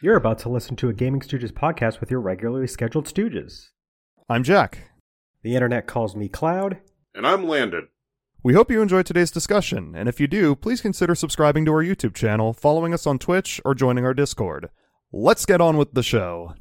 You're about to listen to a Gaming Stooges podcast with your regularly scheduled Stooges. I'm Jack. The internet calls me Cloud. And I'm Landon. We hope you enjoyed today's discussion, and if you do, please consider subscribing to our YouTube channel, following us on Twitch, or joining our Discord. Let's get on with the show.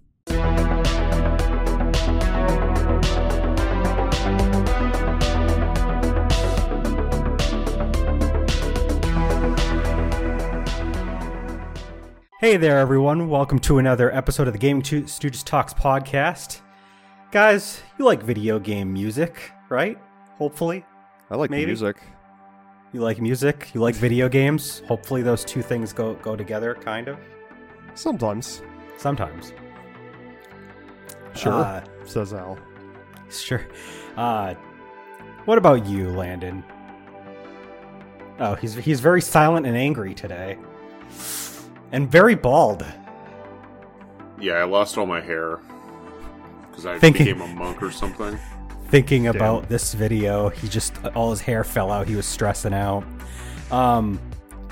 Hey there, everyone. Welcome to another episode of the Gaming Tu- Stooges Talks podcast. Guys, you like video game music, right? Hopefully. I like Maybe. music. You like music, you like video games. Hopefully, those two things go, go together, kind of. Sometimes. Sometimes. Sure, Uh, says Al. Sure. Uh, what about you, Landon? Oh, he's he's very silent and angry today, and very bald. Yeah, I lost all my hair because I Thinking- became a monk or something. Thinking about this video, he just all his hair fell out. He was stressing out. Um,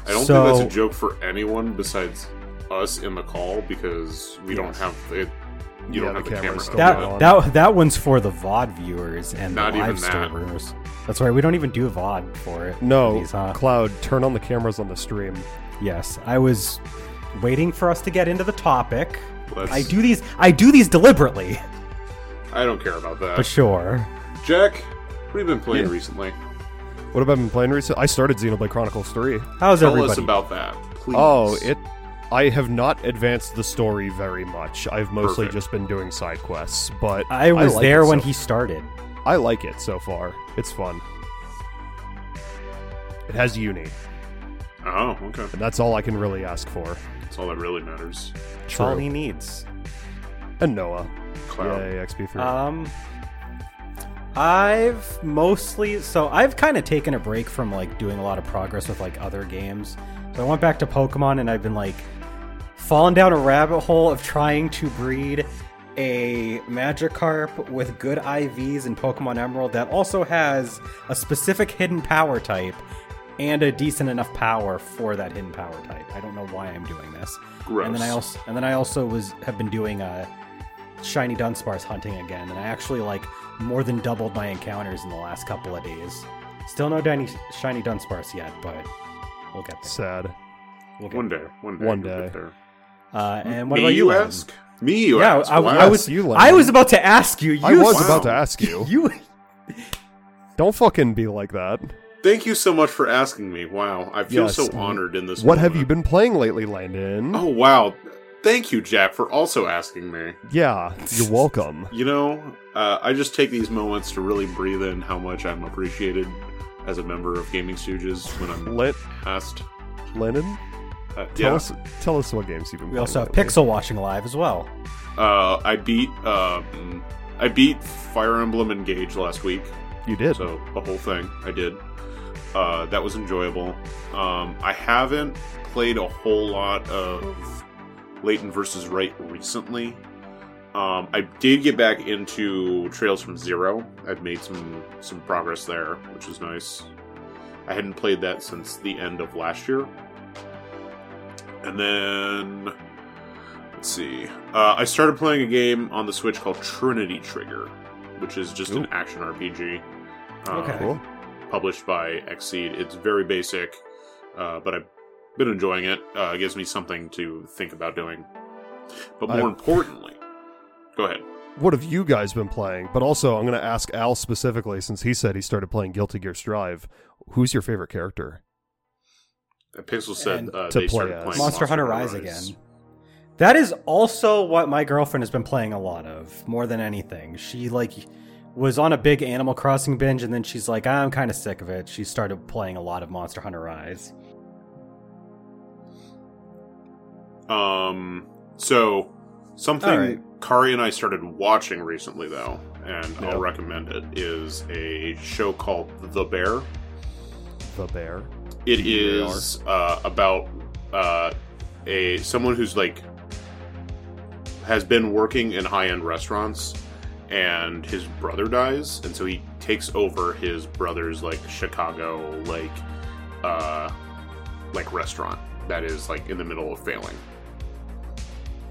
I don't so, think that's a joke for anyone besides us in the call because we don't have it. You Yeah, don't have the the, camera's camera still That on. on. that that one's for the VOD viewers and Not the even live that. That's right. We don't even do VOD for it. No, These, huh? Cloud, turn on the cameras on the stream. Yes, I was waiting for us to get into the topic. Let's- I do these. I do these deliberately, I don't care about that. but sure. Jack, what have you been playing Yeah. recently? What have I been playing recently? I started Xenoblade Chronicles 3. How's Tell everybody? us about that, please. Oh, it. I have not advanced the story very much. I've mostly Perfect. just been doing side quests, but I was like there when so- he started. I like it so far. It's fun. It has Eunie, Oh, okay. and that's all I can really ask for. That's all that really matters. That's all he needs. And Noah. Cloud. Yay, XP3. Um, I've mostly so I've kind of taken a break from like doing a lot of progress with like other games. So I went back to Pokemon and I've been like falling down a rabbit hole of trying to breed a Magikarp with good IVs in Pokemon Emerald that also has a specific hidden power type and a decent enough power for that hidden power type. I don't know why I'm doing this. Gross. And then I also and then I also was have been doing uh shiny Dunsparce hunting again, and I actually like more than doubled my encounters in the last couple of days. Still no shiny shiny Dunsparce yet, but we'll get there. Sad. We'll get one day. there. One day. One day. Uh, and what Me, about you? you ask? Me, you Yeah, ask. I, Wow. I was. You, I was about to ask you. You I was Wow. about to ask you. You. Don't fucking be like that. Thank you so much for asking me. Wow, I feel Yes. so honored in this. What have you been playing lately, Landon? Oh wow! Thank you, Jack, for also asking me. Yeah, you're welcome. You know, uh, I just take these moments to really breathe in how much I'm appreciated as a member of Gaming Stooges when I'm Lit, asked. Lennon, Uh, tell yeah, us tell us what games you've been We playing. also have lately. Pixel watching live as well. uh, I beat um, I beat Fire Emblem Engage last week, You did. so the whole thing I did. Uh, that was enjoyable. Um, I haven't played a whole lot of Layton versus Wright recently. Um, I did get back into Trails from Zero. I've made some some progress there, which is nice. I hadn't played that since the end of last year. And then let's see. Uh, I started playing a game on the Switch called Trinity Trigger, which is just an action RPG. Um, Okay. cool. Published by Xseed. It's very basic, uh, but I've been enjoying it. Uh, it gives me something to think about doing. But more I- importantly, go ahead. What have you guys been playing? But also, I'm going to ask Al specifically since he said he started playing Guilty Gear Strive. Who's your favorite character? Uh, Pixel said uh, to they play started as. playing Monster Hunter Rise again. That is also what my girlfriend has been playing a lot of, more than anything. She like was on a big Animal Crossing binge, and then she's like, I'm kind of sick of it. She started playing a lot of Monster Hunter Rise. Um, so something right. Kari and I started watching recently, though, and Yeah. I'll recommend it. Is a show called The Bear. The Bear. It is uh, about uh, a someone who's like has been working in high end restaurants, and his brother dies, and so he takes over his brother's like Chicago like uh, like restaurant that is like in the middle of failing.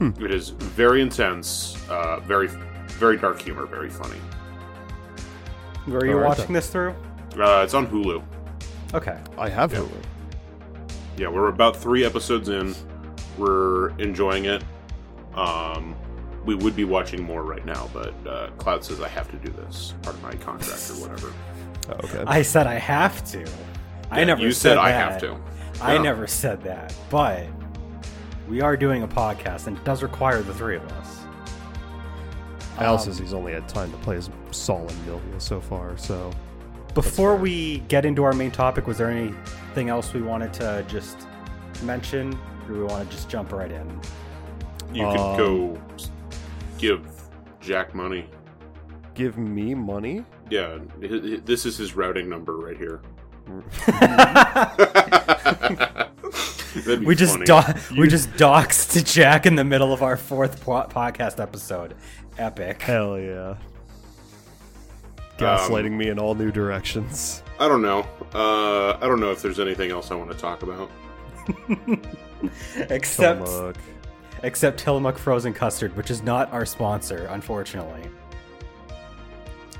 It is very intense, uh, very very dark humor, very funny. Where are you All right, watching then. this through? Uh, it's on Hulu. Okay. I have Yeah. Hulu. Yeah, we're about three episodes in. We're enjoying it. Um, we would be watching more right now, but uh, Cloud says I have to do this, part of my contract or whatever. Oh, okay. I said I have to. I Yeah, never You said, said I have to. I Yeah. never said that. But we are doing a podcast, and it does require the three of us. Al Um, says he's only had time to play as Sol and Millia so far, so Before we get into our main topic, was there anything else we wanted to just mention, or do we want to just jump right in? You could Um, go s- give Jack money. give me money. Yeah, hi- hi- this is his routing number right here. We just funny. do- we just doxed Jack in the middle of our fourth po- podcast episode. Epic. Hell yeah. Gaslighting me in all new directions. I don't know. Uh, I don't know if there's anything else I want to talk about. except Tillamook. Except Tillamook frozen custard, which is not our sponsor, unfortunately.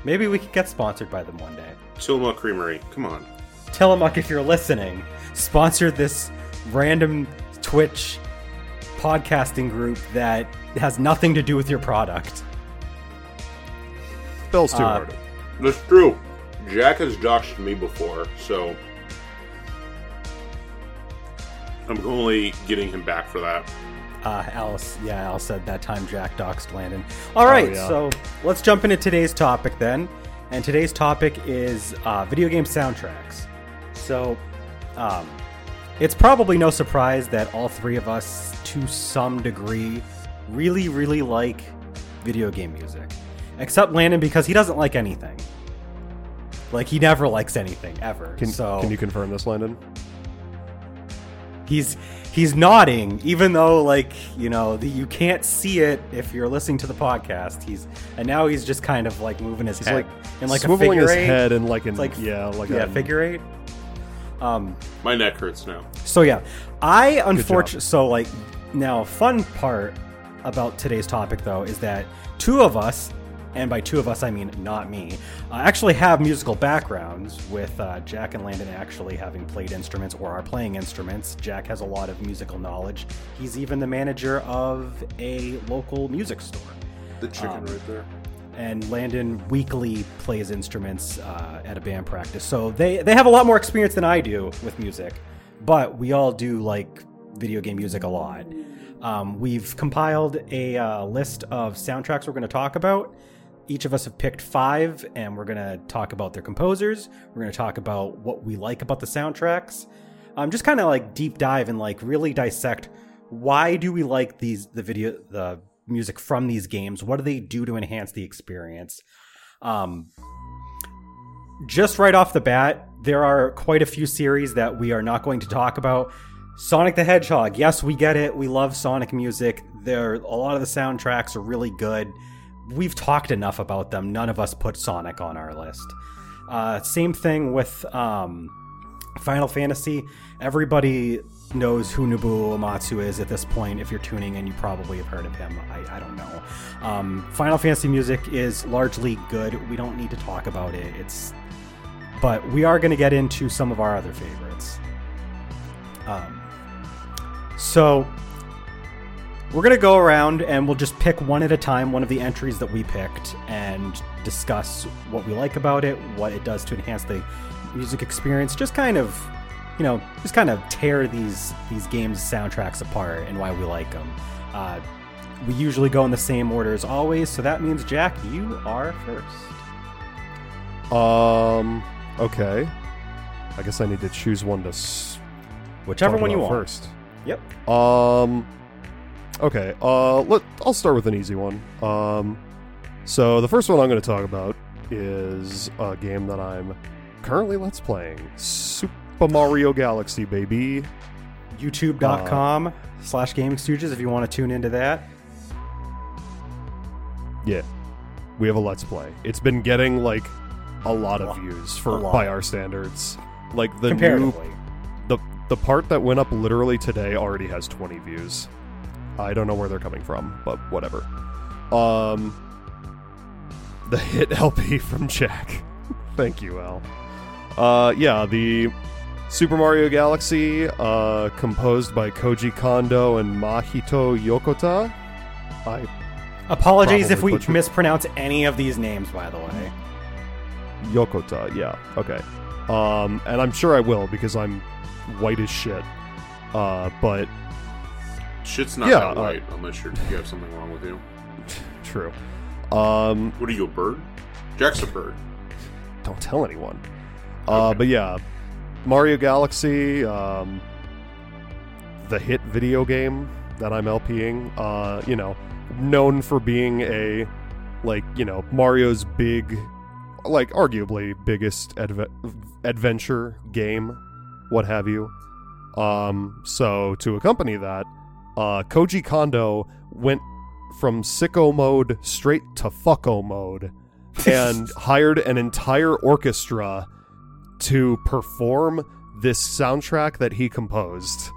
Maybe we could get sponsored by them one day. Tillamook Creamery, come on. Tillamook, if you're listening, sponsor this random Twitch podcasting group that has nothing to do with your product. Bell's too Uh, hard. That's true. Jack has doxed me before, so I'm only getting him back for that. Uh, Alice, yeah, Al said that time Jack doxed Landon. All right, yeah. so let's jump into today's topic then. And today's topic is uh, video game soundtracks. So, um, it's probably no surprise that all three of us, to some degree, really, really like video game music. Except Landon because he doesn't like anything. Like he never likes anything ever. Can, so can you confirm this, Landon? He's he's nodding even though like you know the, you can't see it if you're listening to the podcast. He's and now he's just kind of like moving his He's head like in like a swiveling figure his eight. head and like in like yeah, like yeah a, figure eight. Um My neck hurts now. so yeah. I unfortunately so like now fun part about today's topic though is that two of us and by two of us i mean not me uh, actually have musical backgrounds with uh, jack and landon actually having played instruments or are playing instruments jack has a lot of musical knowledge he's even the manager of a local music store The chicken Um, right there. and Landon weekly plays instruments uh, at a band practice. So they they have a lot more experience than I do with music, but we all do like video game music a lot. Um, we've compiled a uh, list of soundtracks we're going to talk about. Each of us have picked five, and we're going to talk about their composers. We're going to talk about what we like about the soundtracks. Um, just kind of like deep dive and like really dissect why do we like these the video the music from these games? What do they do to enhance the experience? Um just right off the bat there are quite a few series that we are not going to talk about. Sonic the hedgehog yes we get it. We love sonic music. There a lot of the soundtracks are really good we've talked enough about them none of us put sonic on our list uh, same thing with um, Final Fantasy. Everybody knows who Nobuo Uematsu is at this point. If you're tuning in, you probably have heard of him. I, I don't know. Um, Final Fantasy music is largely good. We don't need to talk about it. It's, but we are going to get into some of our other favorites. Um, so we're going to go around and we'll just pick one at a time, one of the entries that we picked, and discuss what we like about it, what it does to enhance the music experience. Just kind of, you know, just kind of tear these these games soundtracks apart and why we like them. Uh, we usually go in the same order as always, so that means Jack, you are first. Um. Okay. I guess I need to choose one to s- Whichever one you want. first. Yep. Um. Okay. Uh. Let. I'll start with an easy one. Um. So the first one I'm going to talk about is a game that I'm currently let's playing. Super Mario Galaxy, baby. YouTube.com slash Gaming Stooges if you want to tune into that. Yeah. We have a let's play. It's been getting like a lot of views for by our standards. Like the new the the part that went up literally today already has 20 views. I don't know where they're coming from, but whatever. Um, the hit LP from Jack. Thank you, Al. Uh, yeah, the Super Mario Galaxy, uh, composed by Koji Kondo and Mahito Yokota. I Apologies if we butchered- mispronounce any of these names, by the way. Yokota, yeah, okay. Um, and I'm sure I will because I'm white as shit. Uh, but Shit's not Yeah, uh, white unless you're, you have something wrong with you. true. Um, What are you, a bird? Jack's a bird. don't tell anyone. Uh, Okay. but yeah, Mario Galaxy, um, the hit video game that I'm LPing, uh, you know, known for being a, like, you know, Mario's big, like, arguably biggest adve- adventure game, what have you. Um, so to accompany that, uh, Koji Kondo went from sicko mode straight to fucko mode and hired an entire orchestra to perform this soundtrack that he composed.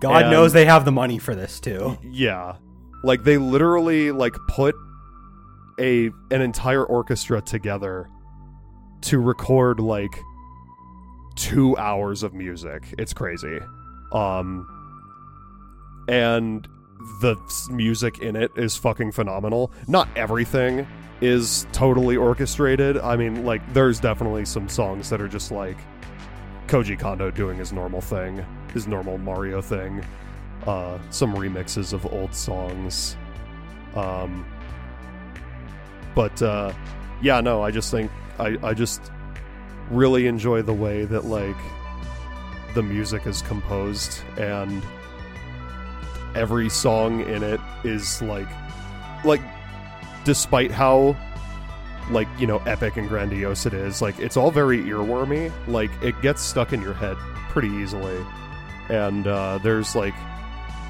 God And- knows they have the money for this too. Yeah. Like they literally like put a an entire orchestra together to record like 2 hours of music. It's crazy. Um and the music in it is fucking phenomenal. Not everything is totally orchestrated. I mean, like there's definitely some songs that are just like Koji Kondo doing his normal thing, his normal Mario thing. Uh, some remixes of old songs. Um, but uh, yeah, no, I just think I, I just really enjoy the way that like the music is composed and every song in it is like like despite how like you know epic and grandiose it is like it's all very earwormy. Like it gets stuck in your head pretty easily. And uh, there's like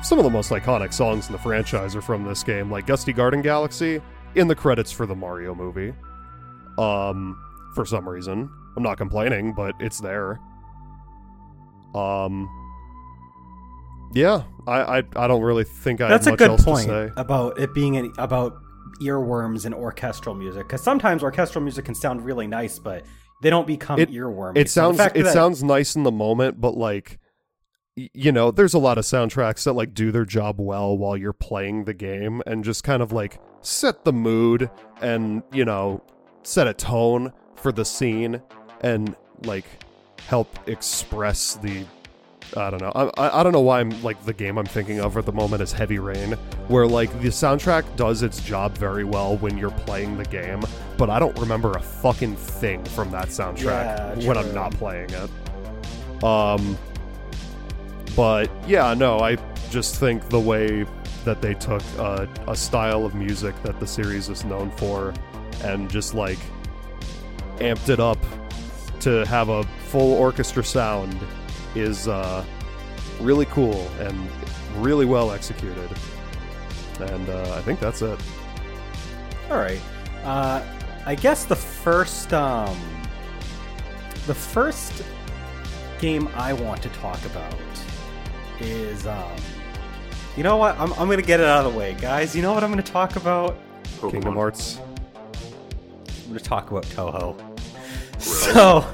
some of the most iconic songs in the franchise are from this game like gusty garden galaxy in the credits for the mario movie. Um for some reason. I'm not complaining but it's there. Um yeah i i, I don't really think i That's have a much good else point to say about it being an, about earworms and orchestral music because sometimes orchestral music can sound really nice, but they don't become It- earwormy. it sounds it that- sounds nice in the moment but like you know there's a lot of soundtracks that like do their job well while you're playing the game and just kind of like set the mood and you know set a tone for the scene and like help express the I don't know. I, I I don't know why I'm like the game I'm thinking of at the moment is Heavy Rain, where like the soundtrack does its job very well when you're playing the game, but I don't remember a fucking thing from that soundtrack Yeah, when I'm not playing it. Um, but yeah, no, I just think the way that they took uh, a style of music that the series is known for and just like amped it up to have a full orchestra sound is uh, really cool and really well executed. And uh, I think that's it. All right. Uh, I guess the first um, the first game I want to talk about is um, you know what? I'm, I'm gonna get it out of the way, guys. You know what I'm gonna talk about? Kingdom Hearts. I'm gonna talk about Touhou. So,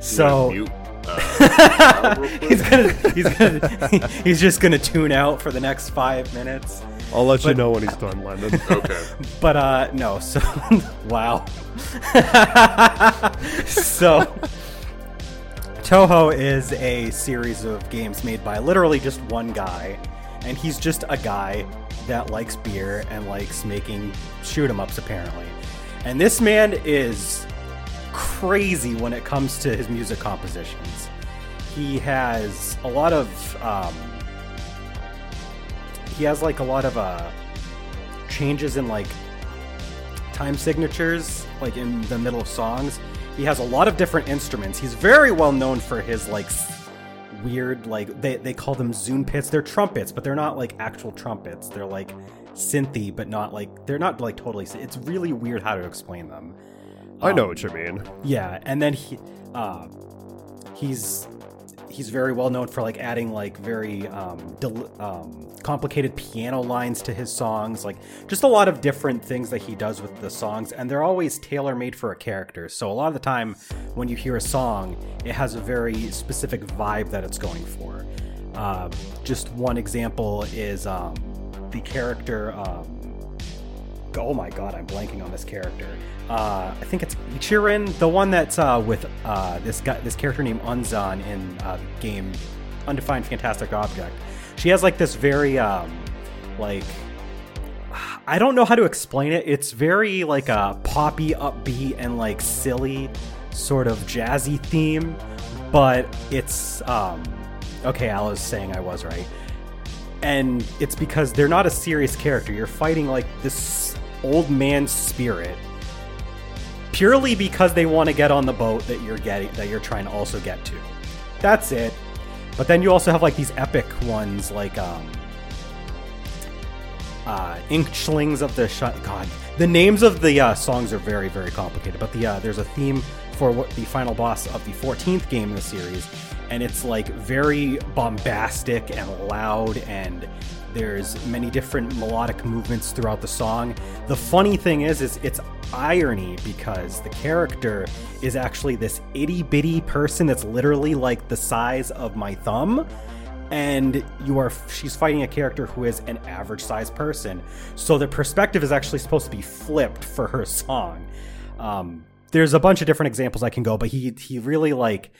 so mute, uh, he's gonna he's gonna he's just gonna tune out for the next five minutes. I'll let you know when he's done, Landon. okay. But uh no, so wow. so Touhou is a series of games made by literally just one guy, and he's just a guy that likes beer and likes making shoot 'em ups apparently. And this man is crazy when it comes to his music compositions. He has a lot of um, he has like a lot of uh, changes in like time signatures like in the middle of songs. He has a lot of different instruments. He's very well known for his like weird like they, they call them ZUN pets. They're trumpets but they're not like actual trumpets. They're like synthy but not like they're not like totally it's really weird how to explain them I know Um, what you mean. yeah, and then he, uh, he's he's very well known for like adding like very um, del- um, complicated piano lines to his songs, like just a lot of different things that he does with the songs, and they're always tailor made for a character. So a lot of the time, when you hear a song, it has a very specific vibe that it's going for. Uh, just one example is um, the character. Oh my god, I'm blanking on this character. Uh, I think it's Ichirin, the one that's uh, with uh, this guy, this character named Unzan in uh, game Undefined Fantastic Object. She has like this very um, like I don't know how to explain it. It's very like a poppy, upbeat, and like silly sort of jazzy theme, but it's um, okay. Was saying I was right, and it's because they're not a serious character. You're fighting like this old man spirit purely because they want to get on the boat that you're getting that you're trying to also get to. That's it. But then you also have like these epic ones like um uh Inchlings of the Shut God. The names of the uh, songs are very very complicated, but the uh, there's a theme for what the final boss of the 14th game in the series and it's like very bombastic and loud and there's many different melodic movements throughout the song. The funny thing is, is it's irony because the character is actually this itty bitty person that's literally like the size of my thumb. And you are, she's fighting a character who is an average sized person. So the perspective is actually supposed to be flipped for her song. Um, there's a bunch of different examples I can go, but he, he really like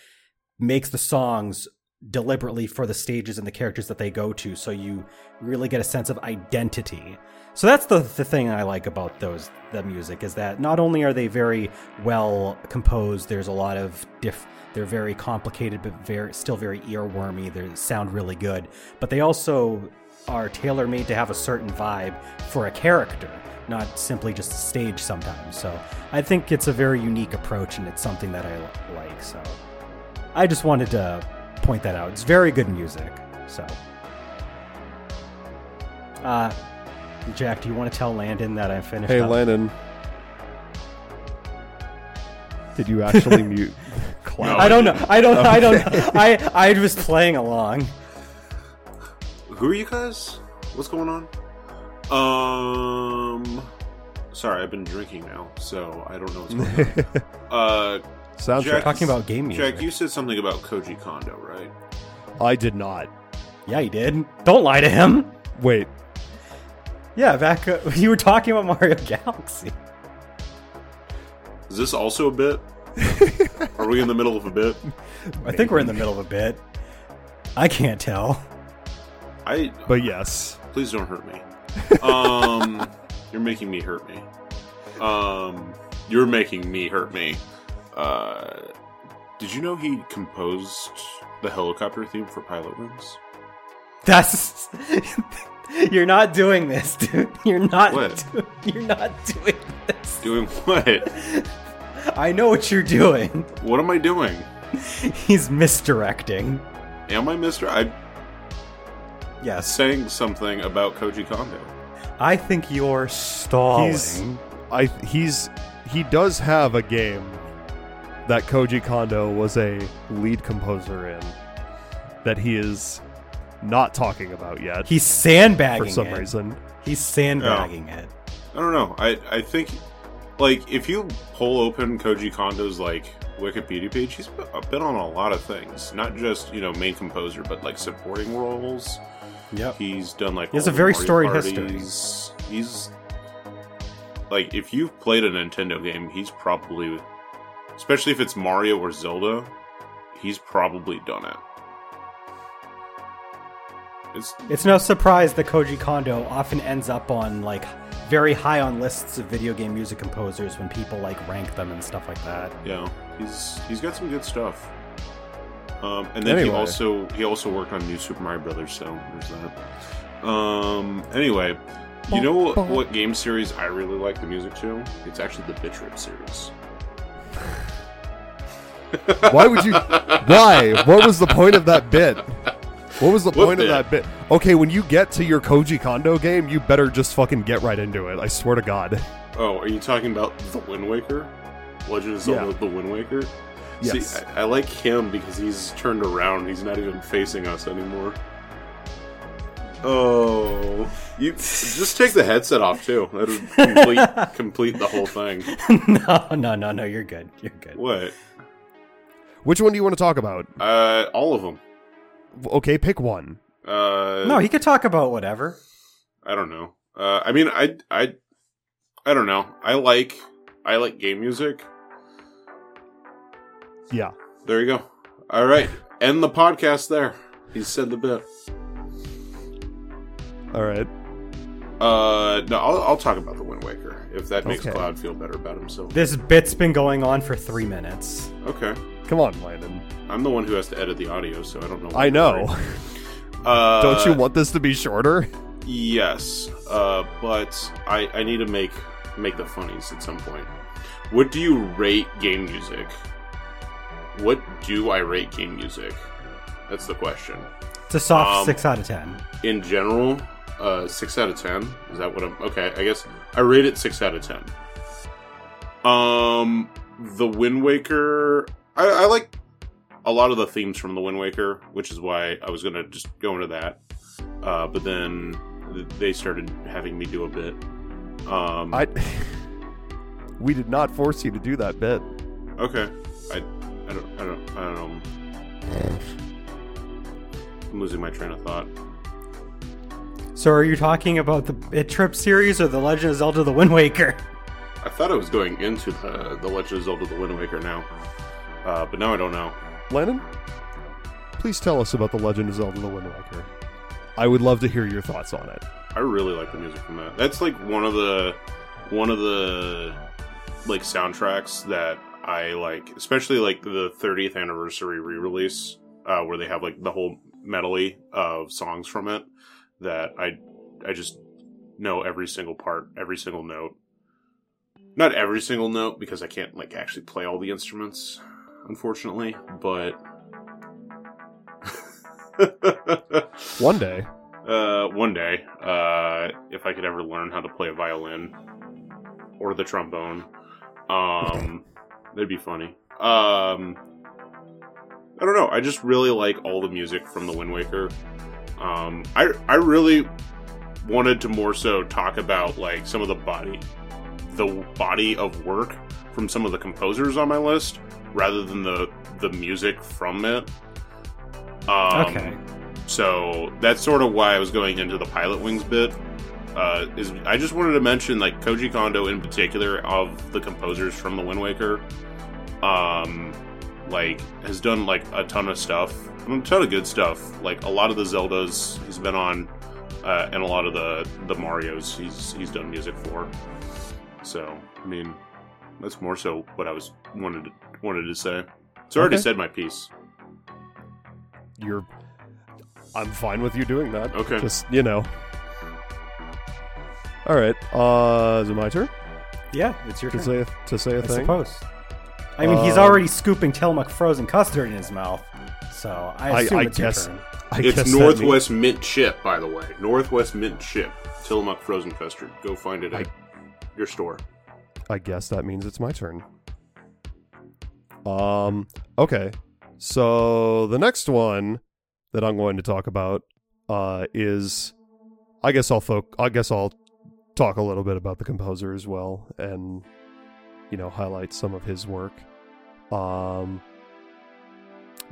makes the songs deliberately for the stages and the characters that they go to so you really get a sense of identity. So that's the, the thing i like about those the music is that not only are they very well composed there's a lot of diff they're very complicated but very still very earwormy they sound really good but they also are tailor made to have a certain vibe for a character not simply just a stage sometimes. So i think it's a very unique approach and it's something that i like so. I just wanted to point that out. It's very good music. So, uh, Jack, do you want to tell Landon that I finished? Hey, up? Landon. Did you actually mute? No, I don't know. I don't. I don't. I I was playing along. Who are you guys? What's going on? Um, sorry, I've been drinking now, so I don't know what's going on. uh, Soundtrack. Jack- Talking about game music. Jack, you said something about Koji Kondo, right? I did not. Yeah, you did. Don't lie to him. Wait. Yeah, back uh, you were talking about Mario Galaxy. Is this also a bit? are we in the middle of a bit? I think we're in the middle of a bit. I can't tell. I But yes. please don't hurt me. Um, you're making me hurt me. Um, you're making me hurt me. Uh, did you know he composed the helicopter theme for Pilotwings? That's you're not doing this, dude. You're not. What? do- you're not doing this. Doing what? I know what you're doing. What am I doing? He's misdirecting. Am I Mister? I'm Yes, saying something about Koji Kondo. I think you're stalling. He's- I he's he does have a game that Koji Kondo was a lead composer in that he is not talking about yet He's sandbagging for some it. reason. He's sandbagging it. I don't know. I I think like if you pull open Koji Kondo's like Wikipedia page, he's uh, been on a lot of things. Not just you know main composer, but like supporting roles. Yep. He's done like He has a very Mario storied parties. He's like if you've played a Nintendo game, he's probably, especially if it's Mario or Zelda, he's probably done it. It's It's no surprise that Koji Kondo often ends up on like very high on lists of video game music composers when people like rank them and stuff like that. Yeah, he's he's got some good stuff. Um, and then he also he also worked on New Super Mario Brothers, so there's that. Um, anyway, you know what, what game series I really like the music to? It's actually the Bit.Trip series. Why would you? Why? What was the point of that bit? What was the What point of that bit? Okay, when you get to your Koji Kondo game, you better just fucking get right into it. I swear to God. Oh, are you talking about the Wind Waker? Legend of Zelda: Yeah. The Wind Waker. Yes. See, I, I like him because he's turned around. He's not even facing us anymore. Oh, you just take the headset off too. That would complete complete the whole thing. no, no, no, no. You're good. You're good. What? Which one do you want to talk about? Uh, all of them. Okay, pick one. Uh, No, he could talk about whatever. I don't know. Uh, I mean, I, I, I don't know. I like, I like game music. Yeah. There you go. All right, end the podcast there. He said the bit. All right. Uh, no, I'll, I'll talk about the Wind Waker if that makes Okay. Cloud feel better about himself. This bit's been going on for three minutes. Okay, Come on, Landon. I'm the one who has to edit the audio, so I don't know. what I to know. worry. Uh, Don't you want this to be shorter? Yes, uh, but I I need to make make the funnies at some point. What do you rate game music? What do I rate game music? That's the question. It's a soft Um, six out of ten. In general, uh, six out of ten. Is that what I'm? Okay, I guess I rate it six out of ten. Um, the Wind Waker. I, I like a lot of the themes from the Wind Waker, which is why I was gonna just go into that. Uh, but then they started having me do a bit. Um, I. we did not force you to do that bit. okay. I, I don't, I don't, I don't know. I'm losing my train of thought. So, are you talking about the Bit.Trip series or the Legend of Zelda: The Wind Waker? I thought I was going into the the Legend of Zelda: The Wind Waker now, uh, but now I don't know. Lennon, please tell us about the Legend of Zelda: The Wind Waker. I would love to hear your thoughts on it. I really like the music from that. That's like one of the one of the like soundtracks that I like, especially like the 30th anniversary re-release, uh, where they have like the whole medley of songs from it. That I I just know every single part, every single note. Not every single note because I can't like actually play all the instruments, unfortunately. But One day, Uh, one day, uh, if I could ever learn how to play a violin or the trombone, um, that'd be funny. Um, I don't know. I just really like all the music from the Wind Waker. Um, I I really wanted to more so talk about like some of the body, the body of work from some of the composers on my list, rather than the the music from it. Um, okay. so that's sort of why I was going into the Pilotwings bit. Uh, is I just wanted to mention like Koji Kondo in particular of the composers from the Wind Waker, um, like has done like a ton of stuff, a ton of good stuff. Like a lot of the Zeldas he's been on, uh, and a lot of the the Mario's he's he's done music for. So I mean, that's more so what I was wanted to, wanted to say. So I already Okay. said my piece. you're. I'm fine with you doing that. Okay. Just you know. All right. Uh, is it my turn Yeah, it's your to turn. say a, to say a I thing? suppose. I mean, he's Um, already scooping Tillamook frozen custard in his mouth, so I I- assume I it's guess- your turn. I It's guess that Northwest Mint Chip, by the way. Northwest Mint Chip. Tillamook Frozen Custard. Go find it at your store. means- I guess that means it's my turn. Um. Okay. So the next one that I'm going to talk about uh, is, I guess I'll folk. I guess I'll talk a little bit about the composer as well, and you know highlight some of his work. Um.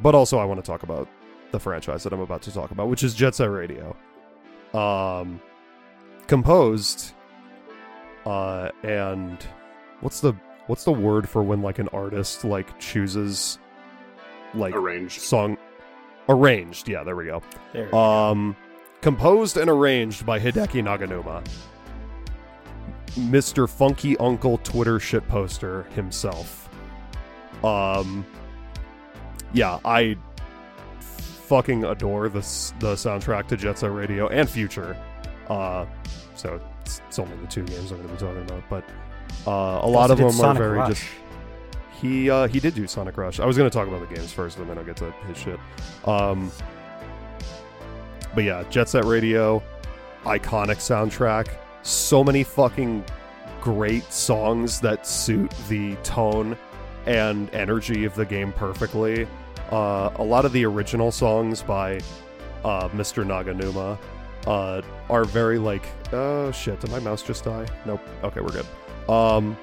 But also, I want to talk about the franchise that I'm about to talk about, which is Jet Set Radio. Um, composed, uh, and what's the what's the word for when like an artist like chooses like Arranged. song arranged? Yeah, there we go. There. we go. Um, composed and arranged by Hideki Naganuma, Mr. Funky Uncle Twitter shit poster himself. Um, yeah, I fucking adore this the soundtrack to Jet Set Radio and Future. Uh, so it's, it's only the two games I'm going to be talking about, but uh, a lot of them Sonic are very Rush. just. He uh, he did do Sonic Rush. I was going to talk about the games first, and then I'll get to his shit. Um, but yeah, Jet Set Radio, iconic soundtrack. So many fucking great songs that suit the tone and energy of the game perfectly. Uh, a lot of the original songs by uh, Mr. Naganuma uh, are very like, oh shit, did my mouse just die? Nope. Okay, we're good. Um,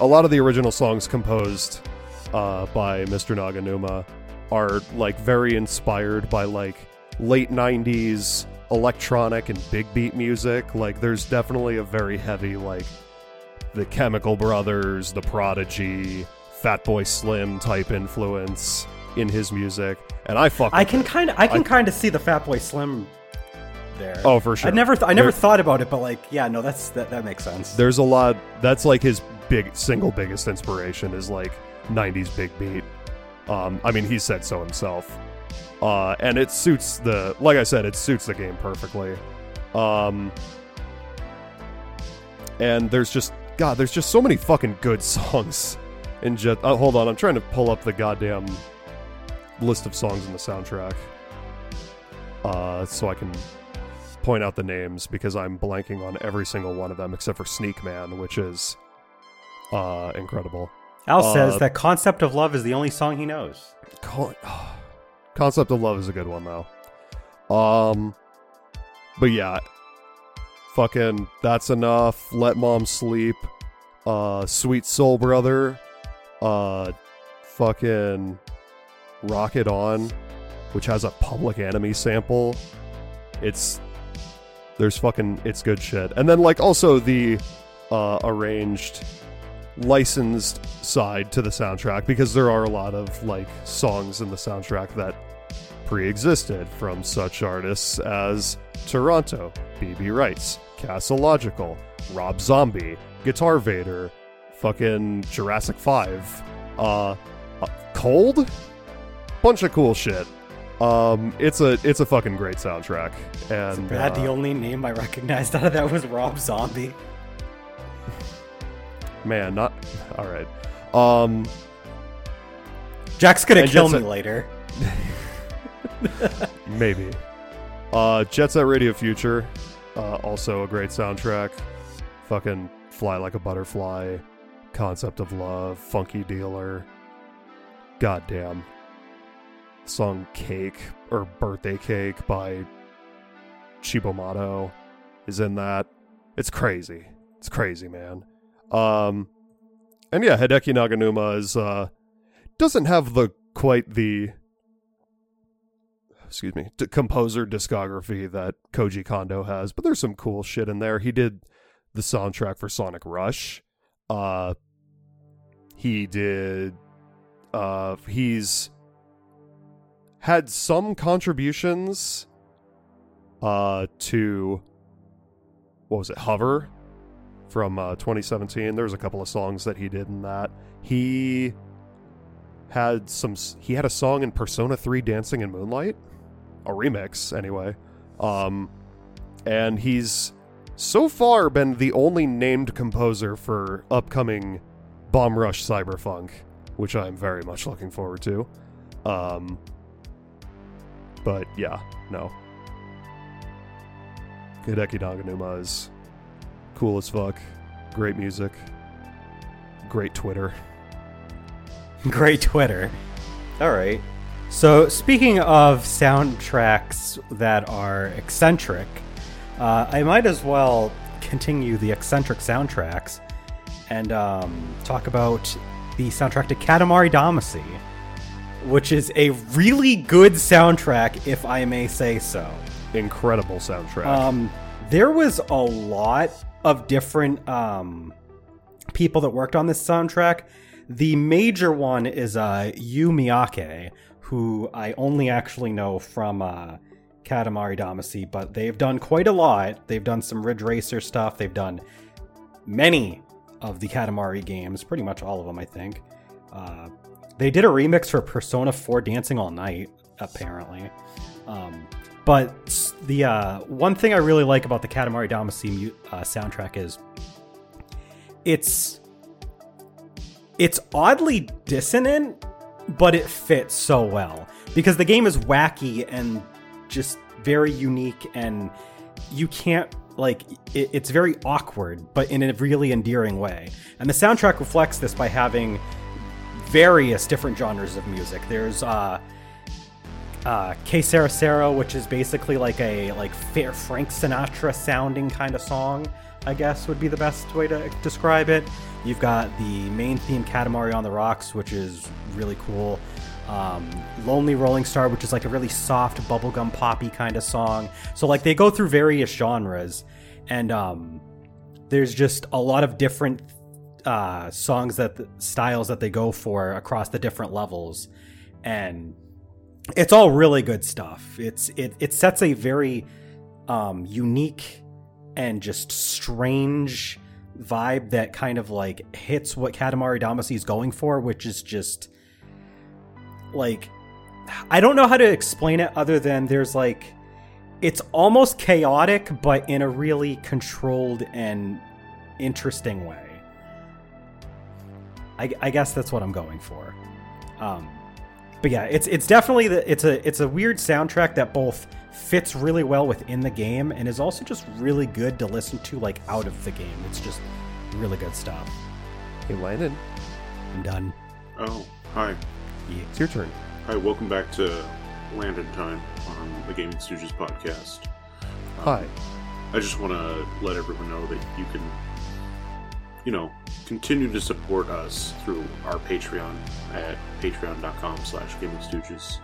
a lot of the original songs composed uh, by Mr. Naganuma are like very inspired by like late 90s electronic and big beat music. Like there's definitely a very heavy like the Chemical Brothers, the Prodigy, Fatboy Slim type influence in his music. And I fuck I can kind of I can kind of see the Fatboy Slim there. Oh, for sure. I never th- I never There- thought about it, but like yeah, no, that's that that makes sense. There's a lot that's like his big single biggest inspiration is like 90s big beat. Um, I mean, he said so himself. Uh, and it suits the like I said, it suits the game perfectly. Um, and there's just God, there's just so many fucking good songs. In just uh, hold on, I'm trying to pull up the goddamn list of songs in the soundtrack, uh, so I can point out the names because I'm blanking on every single one of them except for Sneak Man, which is uh, incredible. Al uh, says that "Concept of Love" is the only song he knows. Con- Concept of Love is a good one though. Um, but yeah, fucking that's enough. Let Mom Sleep. Uh, Sweet Soul Brother. Uh, fucking Rock It On, which has a Public Enemy sample. It's there's fucking it's good shit. And then like also the uh, arranged licensed side to the soundtrack because there are a lot of like songs in the soundtrack that pre-existed from such artists as Toronto, BB Rights, Castle Logical, Rob Zombie, Guitar Vader, fucking Jurassic 5, uh, uh Cold, bunch of cool shit. Um, it's a it's a fucking great soundtrack, and uh, the only name I recognized out of that was Rob Zombie. man, not all right. Um, Jack's gonna kill me Set- later. Maybe. Uh, Jet Set Radio Future, uh, also a great soundtrack. Fucking Fly Like a Butterfly, Concept of Love, Funky Dealer. Goddamn. Song Cake, or Birthday Cake by Cibo Matto is in that. It's crazy. It's crazy, man. Um, and yeah, Hideki Naganuma is, uh, doesn't have the, quite the, excuse me, composer discography that Koji Kondo has, but there's some cool shit in there. He did the soundtrack for Sonic Rush. Uh he did uh he's had some contributions uh to what was it? Hover from uh 2017. There's a couple of songs that he did in that. He had some he had a song in Persona 3 Dancing in Moonlight a remix anyway. Um, and he's so far been the only named composer for upcoming Bomb Rush Cyberpunk, which I'm very much looking forward to. Um, but yeah, no. Hideki Naganuma is cool as fuck. Great music. Great Twitter. Great Twitter. All right. So, speaking of soundtracks that are eccentric, uh, I might as well continue the eccentric soundtracks and um, talk about the soundtrack to Katamari Damacy, which is a really good soundtrack, if I may say so. Incredible soundtrack. Um, there was a lot of different um, people that worked on this soundtrack. The major one is uh, Yu Miyake, who I only actually know from uh, Katamari Damacy, but they've done quite a lot. They've done some Ridge Racer stuff. They've done many of the Katamari games, pretty much all of them, I think. Uh, they did a remix for Persona 4 Dancing All Night, apparently. Um, but the uh, one thing I really like about the Katamari Damacy uh, soundtrack is it's it's oddly dissonant, but it fits so well because the game is wacky and just very unique, and you can't like it, it's very awkward, but in a really endearing way. And the soundtrack reflects this by having various different genres of music. There's uh uh, Que Sera which is basically like a like fair Frank Sinatra sounding kind of song, I guess would be the best way to describe it. You've got the main theme Katamari on the Rocks, which is really cool. Um, Lonely Rolling Star, which is like a really soft bubblegum poppy kind of song. So like they go through various genres, and um, there's just a lot of different uh, songs that styles that they go for across the different levels, and it's all really good stuff. It's it it sets a very um, unique and just strange vibe that kind of like hits what Katamari Damacy is going for, which is just like I don't know how to explain it other than there's like it's almost chaotic but in a really controlled and interesting way. I, I guess that's what I'm going for. Um, but yeah, it's it's definitely the it's a it's a weird soundtrack that both fits really well within the game and is also just really good to listen to like out of the game. It's just really good stuff. Hey, Landon. I'm done. Oh, hi. Yeah. It's your turn. Hi, welcome back to Landon Time on the Gaming Stooges podcast. Hi. I just want to let everyone know that you can, you know, continue to support us through our Patreon at patreon.com slash gaming stooges.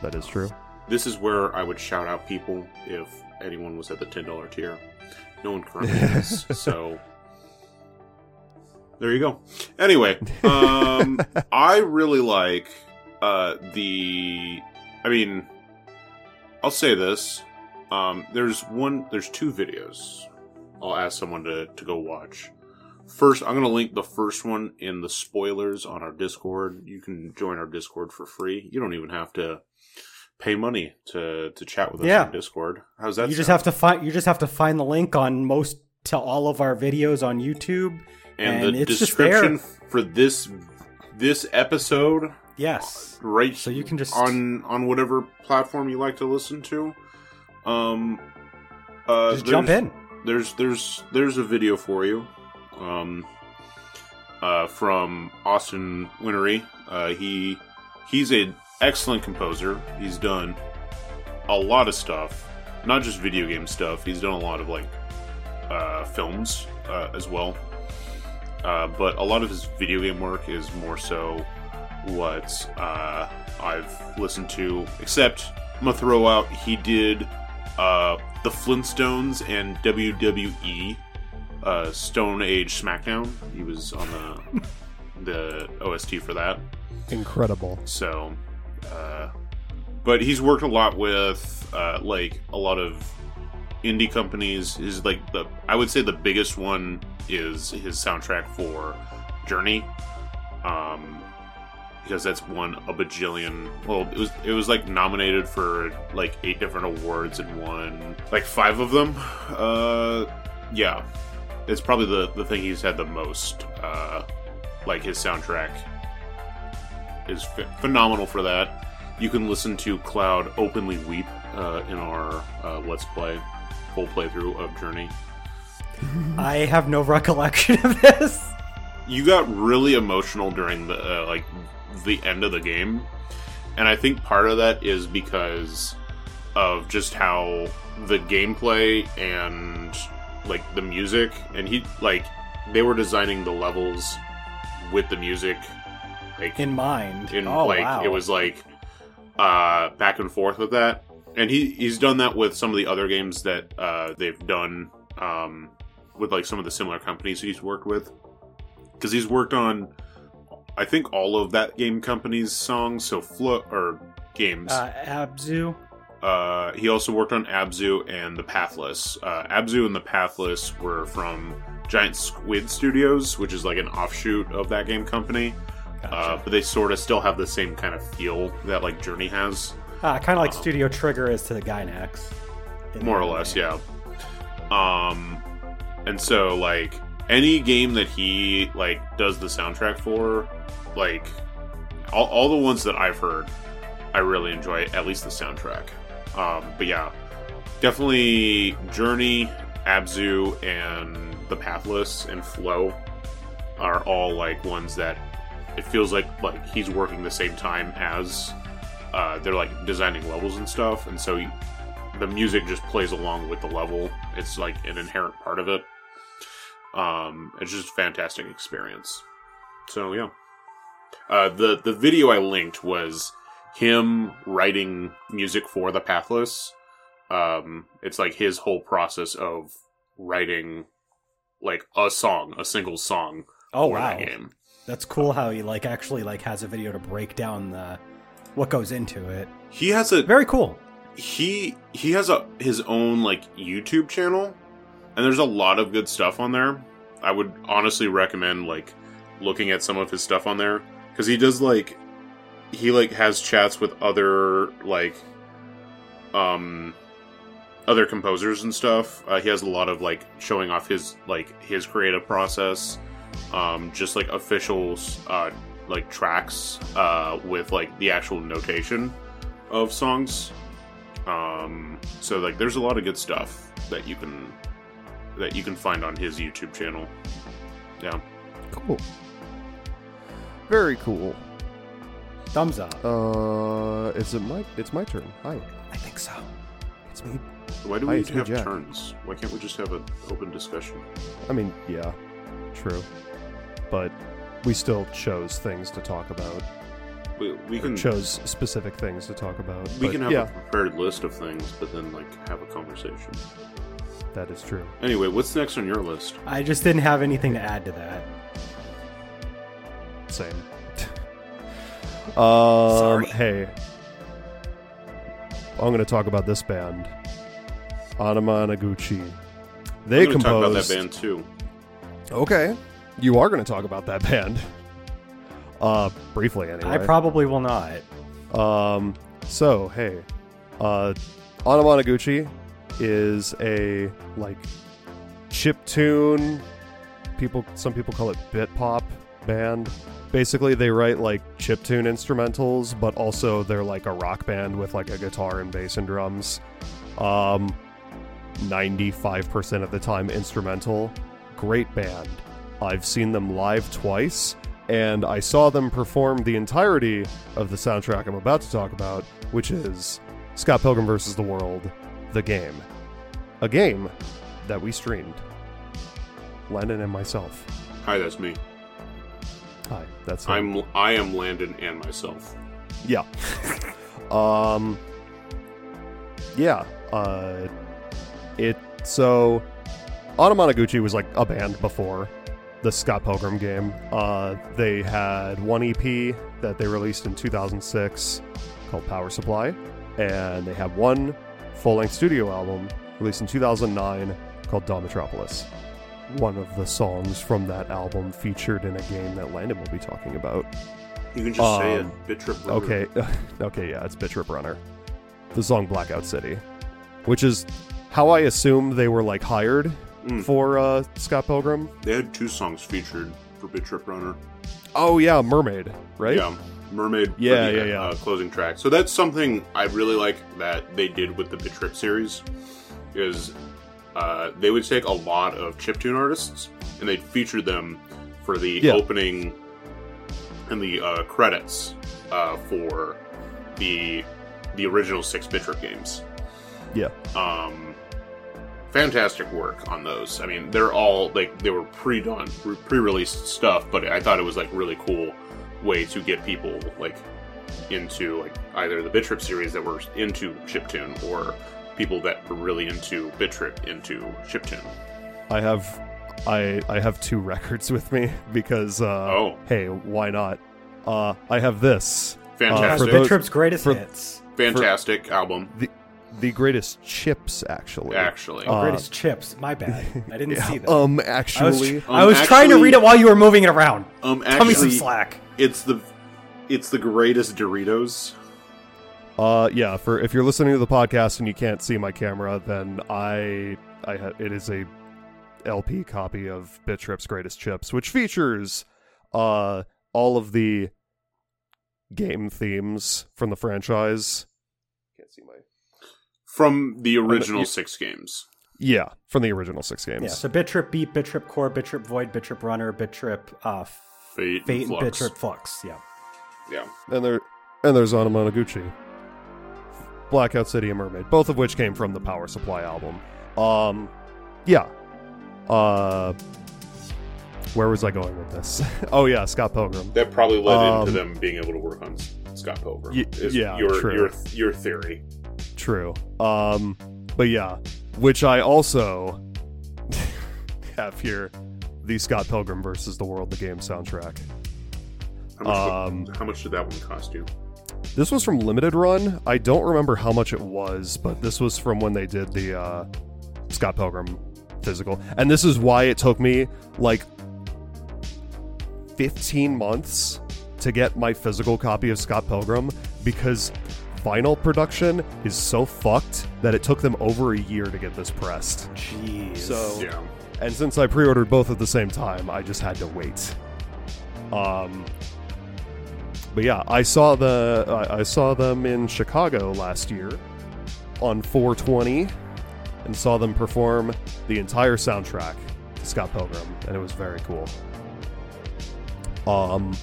That is true. This is where I would shout out people if anyone was at the $10 tier. No one currently is, so there you go. Anyway, um, I really like uh, the. I mean, I'll say this. Um, there's one. There's two videos. I'll ask someone to to go watch. First, I'm gonna link the first one in the spoilers on our Discord. You can join our Discord for free. You don't even have to pay money to to chat with us Yeah. on Discord. How's that? You just have to find you just have to find the link on most to all of our videos on YouTube. and, and the description for this this episode Yes. right So you can just on on whatever platform you like to listen to. Um uh just jump in. there's there's there's a video for you. Um uh from Austin Wintory uh he he's an excellent composer. He's done a lot of stuff not just video game stuff. He's done a lot of like uh films uh, as well. Uh, but a lot of his video game work is more so what uh, I've listened to. Except I'm gonna throw out he did uh, the Flintstones and WWE uh, Stone Age SmackDown. He was on the the OST for that. Incredible. So, uh, but he's worked a lot with uh, like a lot of indie companies. Is like the I would say the biggest one is his soundtrack for Journey, um, because that's won a bajillion. Well, it was it was like nominated for like eight different awards and won like five of them. Uh, yeah, it's probably the the thing he's had the most. Uh, like his soundtrack is ph- phenomenal for that. You can listen to Cloud openly weep uh, in our uh, Let's Play full playthrough of Journey. I have no recollection of this. You got really emotional during the uh, like the end of the game, and I think part of that is because of just how the gameplay and like the music and he like they were designing the levels with the music like In mind. in oh like wow. it was like uh back and forth with that and he he's done that with some of the other games that uh they've done um with like some of the similar companies he's worked with because he's worked on i think all of that game company's songs so Flow or games uh, Abzu. uh, he also worked on Abzu and The Pathless. Uh, Abzu and The Pathless were from Giant Squid Studios, which is like an offshoot of that game company. Uh, but they sort of still have the same kind of feel that like Journey has, Ah, kind of like um, Studio Trigger is to the Gainax. more or less, yeah. Um, and so like any game that he like does the soundtrack for, like all, all the ones that I've heard, I really enjoy at least the soundtrack. Um, but yeah, definitely Journey, Abzu, and The Pathless and Flow are all like ones that it feels like like he's working the same time as uh, they're like designing levels and stuff, and so you, the music just plays along with the level. It's like an inherent part of it. Um, it's just a fantastic experience. So yeah, uh, the the video I linked was him writing music for the Pathless. Um, it's like his whole process of writing like a song, a single song Oh for wow, game. that's cool. How he like actually like has a video to break down the what goes into it. He has a Very cool. he he has a his own like YouTube channel, and there's a lot of good stuff on there. I would honestly recommend like looking at some of his stuff on there because he does like he like has chats with other like um other composers and stuff. Uh, he has a lot of like showing off his like his creative process, um, just like official uh, like tracks uh, with like the actual notation of songs. Um, so like, there's a lot of good stuff that you can that you can find on his YouTube channel. Yeah, Cool. Very cool. Thumbs up. Uh, is it my? It's my turn. Hi, I think so. it's me. why do Hi, we it's me, have Jack. turns? Why can't we just have an open discussion? I mean, yeah, true, but we still chose things to talk about. We, we Or can chose specific things to talk about. we but can have yeah, a prepared list of things, but then like have a conversation. That is true. Anyway, what's next on your list? I just didn't have anything to add to that. Same. um, Sorry. Hey, I'm going to talk about this band, Anamanaguchi. They I'm gonna talk about that band too. Okay, you are going to talk about that band. Uh, briefly anyway. I probably will not. Um, so hey, uh, Anamanaguchi is a like chip tune. People, some people call it bit pop band. Basically, they write like chip tune instrumentals, but also they're like a rock band with like a guitar and bass and drums. Um, ninety-five percent of the time instrumental. Great band. I've seen them live twice, and I saw them perform the entirety of the soundtrack I'm about to talk about, which is Scott Pilgrim vs. the World, the game. A game that we streamed. Landon and myself. Hi, that's me. Hi, that's him. I'm I am Landon and myself. Yeah. um Yeah, uh it so Anamanaguchi was like a band before the Scott Pilgrim game. Uh they had one EP that they released in 2006 called Power Supply and they had one full-length studio album released in 2009 called Dawn Metropolis. One of the songs from that album featured in a game that Landon will be talking about. You can just say Um, it. Bit trip. Runner. Okay, okay, yeah, it's Bit.Trip Runner. The song Blackout City, which is how I assume they were like hired Mm. for uh, Scott Pilgrim. They had two songs featured for Bit Trip Runner. Oh yeah, Mermaid, right? Yeah, Mermaid. Yeah, the, yeah, yeah. Uh, closing track. So that's something I really like that they did with the Bit Trip series. Is uh, they would take a lot of chiptune artists and they'd feature them for the Yeah. opening and the uh, credits uh, for the the original six Bit Trip games. Yeah. Um, fantastic work on those. I mean, they're all like they were pre-done, pre-released stuff, but I thought it was like really cool way to get people like into like either the Bit.Trip series that were into chiptune or people that were really into Bit.Trip into chiptune. I have, I I have two records with me because uh, Oh. hey, why not? Uh, I have this, Fantastic, for those- Trip's greatest for- hits. fantastic album. the greatest chips actually. Actually, Uh, greatest chips. My bad. I didn't see that. Um, I was, actually, I was trying to read it while you were moving it around. um, Tell me some actually, slack. it's the it's the greatest Doritos. Uh, yeah. For if you're listening to the podcast and you can't see my camera, then I, I ha- it is a LP copy of Bit.Trip's Greatest Chips, which features, uh, all of the game themes from the franchise. Can't see my. From the original you- six games. Yeah, from the original six games. Yeah, so Bit.Trip Beat, Bit.Trip Core, Bit.Trip Void, Bit.Trip Runner, Bit.Trip uh, Fate, Fate, and Flux. Bit.Trip Flux. Yeah. Yeah. and there, and there's Anamanaguchi. Blackout City and Mermaid, both of which came from the Power Supply album. Um, yeah. Uh, where was I going with this? oh yeah, Scott Pilgrim. That probably led Um, into them being able to work on Scott Pilgrim. Y- is yeah, your, true. your your theory. True. Um, but yeah, which I also have here, the Scott Pilgrim versus the World the Game soundtrack. How much, Um, how much did that one cost you? This was from Limited Run. I don't remember how much it was, but this was from when they did the uh, Scott Pilgrim physical. And this is why it took me like 15 months to get my physical copy of Scott Pilgrim because vinyl production is so fucked that it took them over a year to get this pressed. Jeez. So- Yeah. And since I pre-ordered both at the same time, I just had to wait. Um, but yeah, I saw the I, I saw them in Chicago last year on 420, and saw them perform the entire soundtrack to Scott Pilgrim, and it was very cool. Um,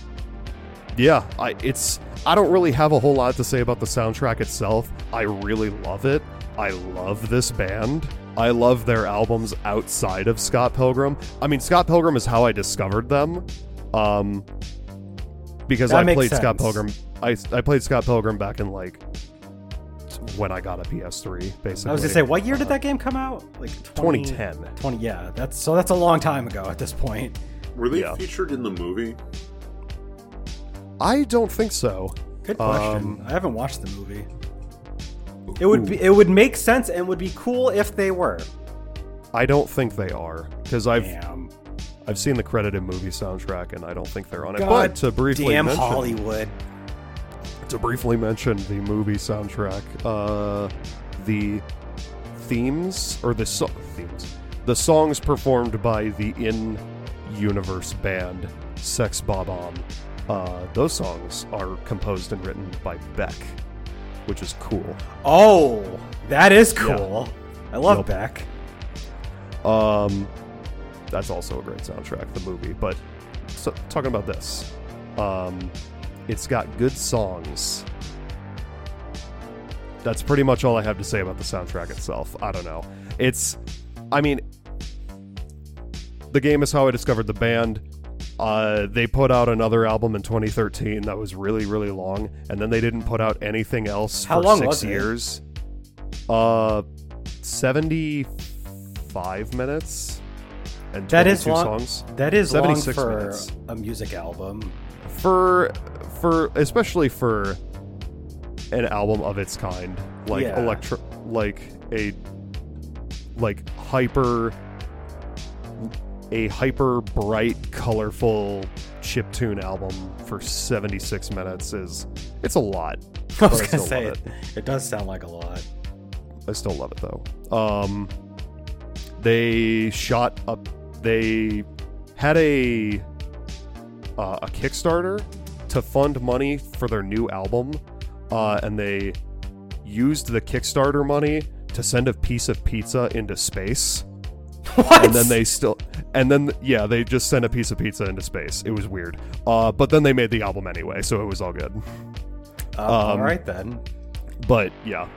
yeah, I it's I don't really have a whole lot to say about the soundtrack itself. I really love it. I love this band. I love their albums outside of Scott Pilgrim. I mean, Scott Pilgrim is how I discovered them. Um, because That I makes played Scott. Pilgrim. I I played Scott Pilgrim back in like when I got a PS3, basically. I was gonna say, what year did that game come out? Like 20, 2010. 20 yeah, that's so that's a long time ago at this point. Were they Yeah. featured in the movie? I don't think so. Good question. Um, I haven't watched the movie. It would be it would make sense and would be cool if they were. I don't think they are because I've Damn. I've seen the credited movie soundtrack and I don't think they're on it. God but to briefly Damn mention, Hollywood. to briefly mention the movie soundtrack, uh, the themes or the so- themes, the songs performed by the in-universe band Sex Bob-omb, uh, those songs are composed and written by Beck, which is cool. Oh, that is cool. I love Yep. Beck. Um, that's also a great soundtrack, the movie. But so, talking about this, um, it's got good songs. That's pretty much all I have to say about the soundtrack itself. I don't know. It's, I mean, the game is how I discovered the band. Uh, they put out another album in 2013 that was really, really long, and then they didn't put out anything else How for long six was it? years. Uh, 75 minutes and That is 22 long. songs That is long 76 for minutes. a music album. for for especially for an album of its kind like Yeah. electro like a like hyper a hyper bright colorful chiptune album for 76 minutes is it's a lot I was gonna still say love it. It does sound like a lot. I still love it though. Um, they shot up. They had a uh, a Kickstarter to fund money for their new album, uh, and they used the Kickstarter money to send a piece of pizza into space. What? And then they still, and then yeah, they just sent a piece of pizza into space. It was weird. Uh, but then they made the album anyway, so it was all good. Uh, um, right then. But yeah,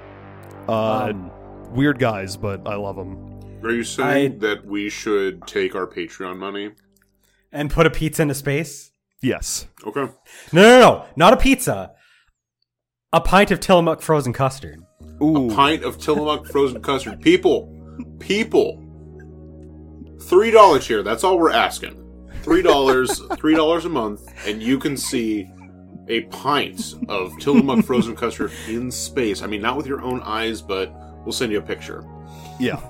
uh, Um, weird guys, but I love them. Are you saying I- that we should take our Patreon money? and put a pizza into space? Yes. Okay. No, no, no, not a pizza. A pint of Tillamook frozen custard. Ooh. A Pint of Tillamook frozen custard. People, people, three dollars here. That's all we're asking. Three dollars, three dollars a month, and you can see a pint of Tillamook frozen custard in space. I mean, not with your own eyes, but we'll send you a picture. Yeah.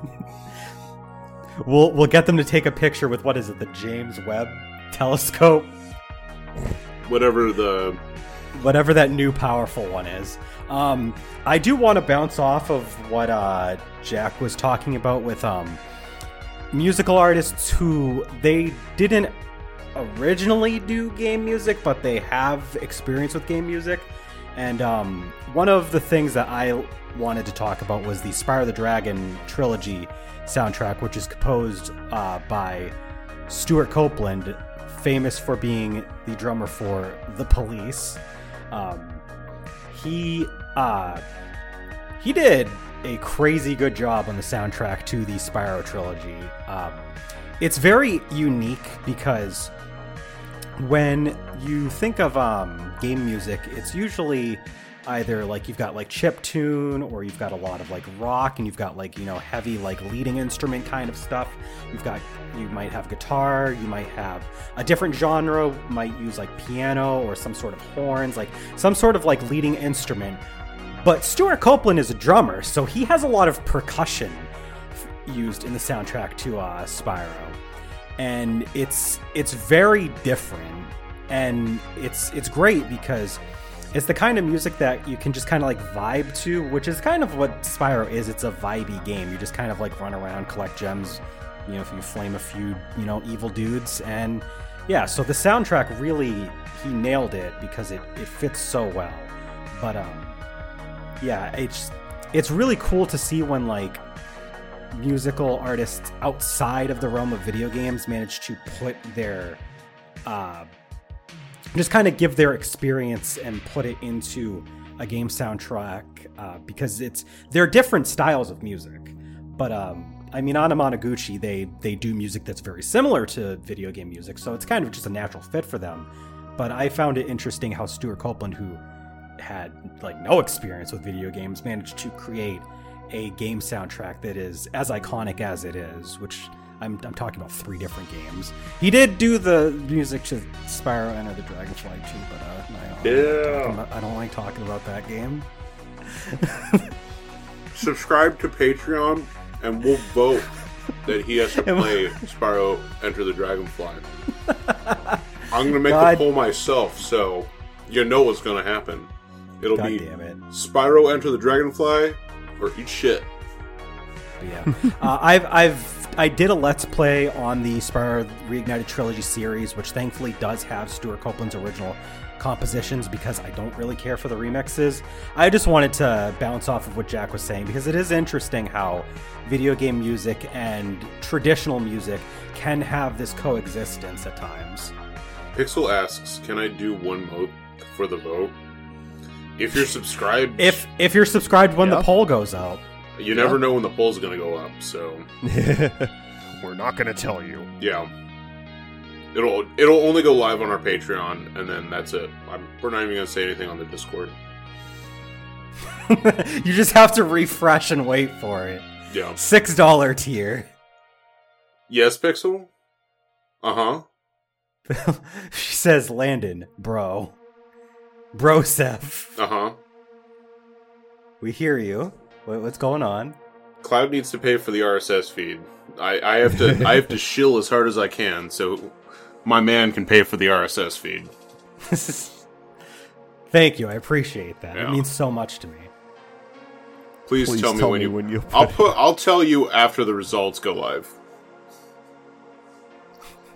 We'll we'll get them to take a picture with what is it, the James Webb telescope, Whatever the whatever that new powerful one is. Um, I do want to bounce off of what uh, Jack was talking about with um, musical artists who they didn't originally do game music, but they have experience with game music. And um, one of the things that I wanted to talk about was the Spyro the Dragon trilogy soundtrack, which is composed uh, by Stewart Copeland, famous for being the drummer for The Police. Um, he uh, he did a crazy good job on the soundtrack to the Spyro trilogy. Um, it's very unique because when you think of um, game music, it's usually either like you've got like chip tune or you've got a lot of like rock and you've got like you know heavy like leading instrument kind of stuff you've got you might have guitar you might have a different genre might use like piano or some sort of horns like some sort of like leading instrument but Stewart Copeland is a drummer so he has a lot of percussion used in the soundtrack to uh, Spyro and it's it's very different and it's it's great because it's the kind of music that you can just kind of like vibe to, which is kind of what Spyro is. It's a vibey game. You just kind of like run around, collect gems, you know, if you flame a few, you know, evil dudes. And yeah, so the soundtrack really, he nailed it because it, it fits so well. But um, yeah, it's, it's really cool to see when like musical artists outside of the realm of video games manage to put their uh, just kind of give their experience and put it into a game soundtrack uh, because it's they're different styles of music but um, I mean, Anamanaguchi, they they do music that's very similar to video game music, so it's kind of just a natural fit for them. But I found it interesting how Stewart Copeland, who had like no experience with video games, managed to create a game soundtrack that is as iconic as it is, which I'm, I'm talking about three different games. He did do the music to Spyro Enter the Dragonfly too, but uh, I, don't like Yeah. talking about, I don't like talking about that game. Subscribe to Patreon, and we'll vote that he has to play Spyro Enter the Dragonfly. I'm gonna make God. the poll myself, so you know what's gonna happen. It'll God be damn it. Spyro Enter the Dragonfly or eat shit. But yeah, uh, I've I've I did a let's play on the Spyro Reignited trilogy series, which thankfully does have Stewart Copeland's original compositions because I don't really care for the remixes. I just wanted to bounce off of what Jack was saying because it is interesting how video game music and traditional music can have this coexistence at times. Pixel asks, "Can I do one vote for the vote?" If you're subscribed, If if you're subscribed when Yeah. the poll goes out, you never know when the poll's gonna go up, so We're not going to tell you. yeah. It'll it'll only go live on our Patreon, and then that's it. I'm, we're not even gonna say anything on the Discord. you just have to refresh and wait for it. Yeah. Six dollar tier. Yes, Pixel. Uh huh. she says, Landon, bro. Bro, Seth. Uh huh. We hear you. What, what's going on? Cloud needs to pay for the RSS feed. I, I have to I have to shill as hard as I can so my man can pay for the RSS feed. Thank you. I appreciate that. It means so much to me. Please, Please tell me tell when me you. when you I'll put- put. I'll tell you after the results go live.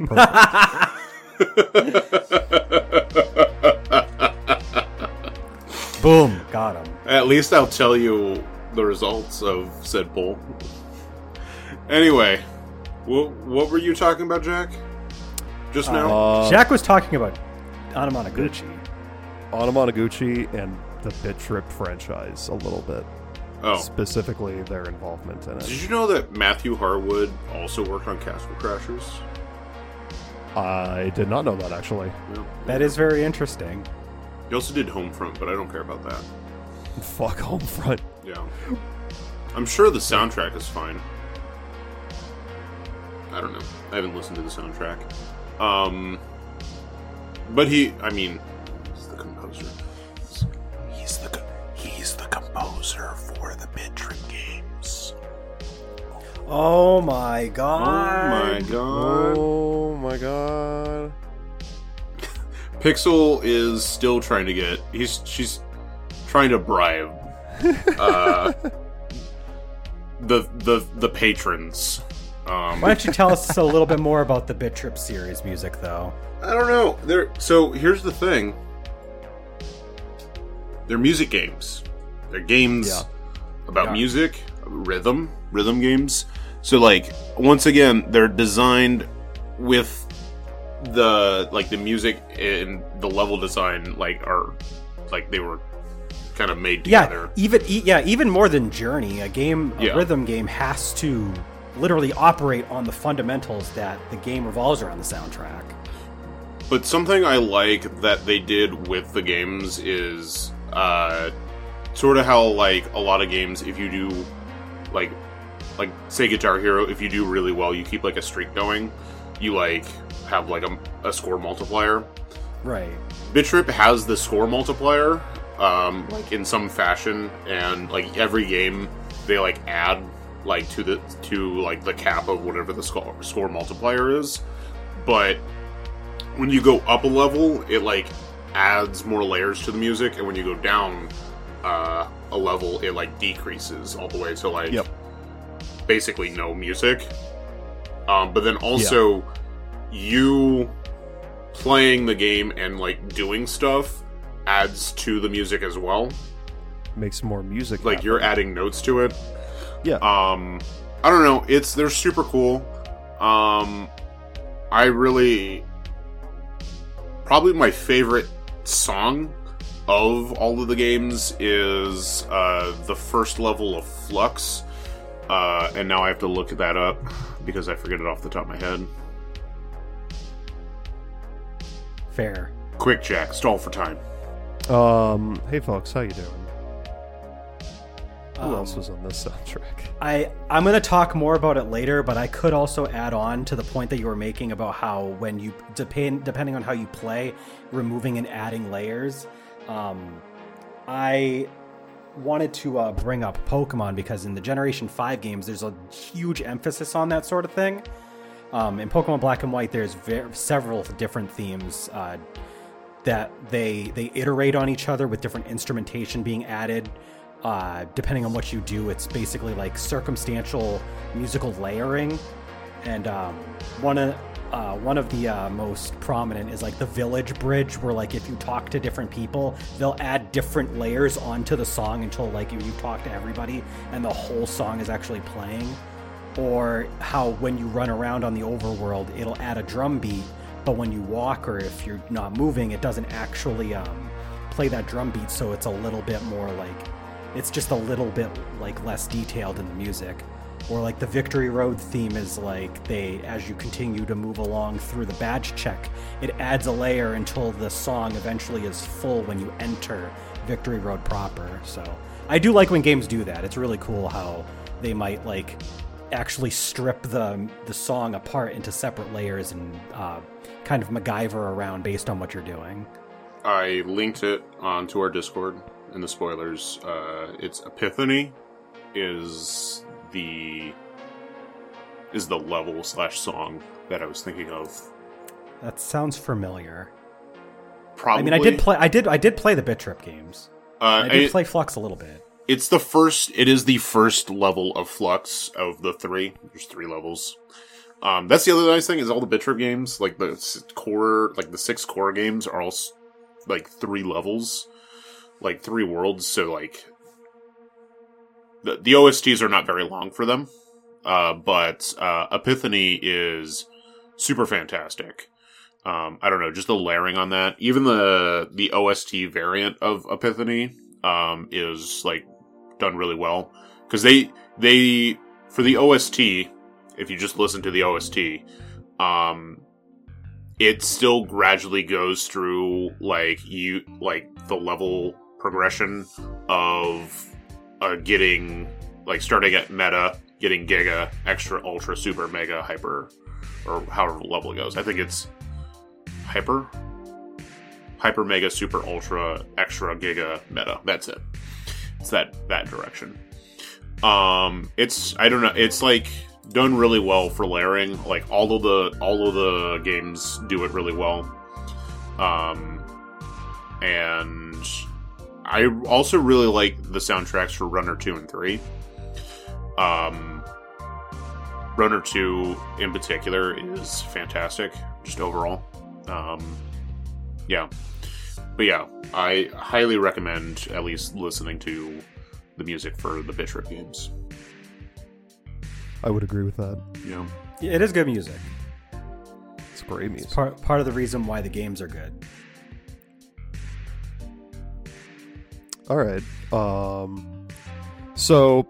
Boom. Got him. At least I'll tell you the results of said poll. Anyway, what what were you talking about, Jack? Just now. Uh, Jack was talking about Anamanaguchi. Anamanaguchi and the Bit Trip franchise a little bit. oh, Specifically, their involvement in it. did you know that Matthew Harwood also worked on Castle Crashers? I did not know that actually. Yeah. That is very interesting. He also did Homefront, but I don't care about that. Fuck Homefront. Yeah. I'm sure the soundtrack is fine. I don't know. I haven't listened to the soundtrack. Um, but he, I mean, he's the composer. He's, he's the co- he's the composer for the Bit Trip games. Oh my god. Oh my god! Oh my god. Pixel is still trying to get. He's she's trying to bribe uh, the the the patrons. Um, Why don't you tell us a little bit more about the Bit Trip series music, though? I don't know. They're so here's the thing. They're music games. They're games Yeah. about Yeah. music, rhythm, rhythm games. So like once again, they're designed with the like the music and the level design like are like they were kind of made together. Yeah, even e- yeah, even more than Journey, a game, a Yeah. rhythm game has to literally operate on the fundamentals that the game revolves around the soundtrack. But something I like that they did with the games is uh, sort of how like a lot of games, if you do like like say Guitar Hero, if you do really well, you keep like a streak going. You like have like a, a score multiplier. Right. Bit.Trip has the score multiplier, um, like in some fashion, and like every game they like add like to the to like the cap of whatever the score score multiplier is. But when you go up a level, it like adds more layers to the music, and when you go down uh, a level, it like decreases all the way to like Yep. Basically no music. Um, but then also you playing the game and like doing stuff adds to the music as well. Makes more music. Like happen. you're adding notes to it. Yeah. Um, I don't know. It's they're super cool. Um, I really probably my favorite song of all of the games is uh, the first level of Flux. Uh, and now I have to look that up because I forget it off the top of my head. Fair. Quick, Jack, stall for time. Um. Hey, folks, how you doing? Who Um, else was on this soundtrack? I I'm gonna talk more about it later, but I could also add on to the point that you were making about how when you depend depending on how you play, removing and adding layers. Um, I wanted to uh, bring up Pokemon because in the Generation Five games, there's a huge emphasis on that sort of thing. Um, in Pokemon Black and White, there's ver- several different themes uh, that they they iterate on each other with different instrumentation being added. Uh, depending on what you do, it's basically like circumstantial musical layering. And um, one of uh, one of the uh, most prominent is like the Village Bridge, where like if you talk to different people, they'll add different layers onto the song until like you, you talk to everybody and the whole song is actually playing. Or how when you run around on the overworld it'll add a drum beat but when you walk or if you're not moving it doesn't actually um, play that drum beat so it's a little bit more like it's just a little bit like less detailed in the music or like the victory road theme is like they as you continue to move along through the badge check it adds a layer until the song eventually is full when you enter victory road proper so i do like when games do that it's really cool how they might like actually strip the the song apart into separate layers and uh, kind of MacGyver around based on what you're doing. I linked it onto our Discord in the spoilers. Uh, it's Epiphany is the is the level slash song that I was thinking of. That sounds familiar. Probably. I mean, I did play. I did. I did play the Bit Trip games. Uh, I did it- play Flux a little bit. it's the first. It is the first level of Flux of the three. There's three levels. Um, that's the other nice thing is all the Bit.Trip games, like the core, like the six core games, are all s- like three levels, like three worlds. So like the the OSTs are not very long for them, uh, but uh, Epiphany is super fantastic. Um, I don't know, just the layering on that. Even the the OST variant of Epiphany um, is like done really well because they they for the OST. If you just listen to the OST, um, it still gradually goes through like you like the level progression of uh, getting like starting at meta, getting giga, extra, ultra, super, mega, hyper, or however level it goes. I think it's hyper, hyper, mega, super, ultra, extra, giga, meta. That's it. It's that that direction. Um, it's I don't know. It's like done really well for layering. Like all of the all of the games do it really well. Um, and I also really like the soundtracks for Runner two and three. Um, Runner two in particular is fantastic, just overall. Um, yeah, but yeah, I highly recommend at least listening to the music for the Bit.Trip games. I would agree with that. Yeah. Yeah, It is good music. It's great music. Part part of the reason why the games are good. All right. Um, so,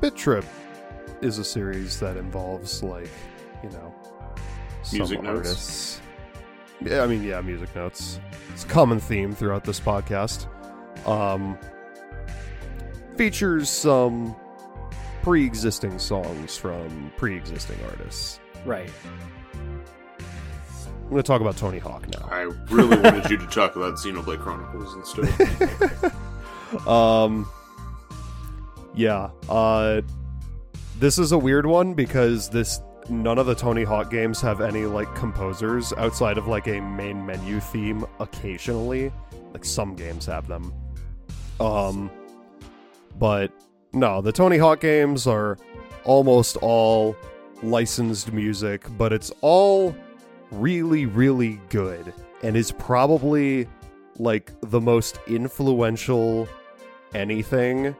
Bit Trip is a series that involves like, you know, some Music notes? artists. Yeah, I mean, yeah, music notes. It's a common theme throughout this podcast. Um, features some pre-existing songs from pre-existing artists. Right. I'm going to talk about Tony Hawk now. I really wanted you to talk about Xenoblade Chronicles instead. um yeah uh this is a weird one because this none of the tony hawk games have any like composers outside of like a main menu theme occasionally like some games have them um but no the tony hawk games are almost all licensed music but it's all really really good and is probably like the most influential anything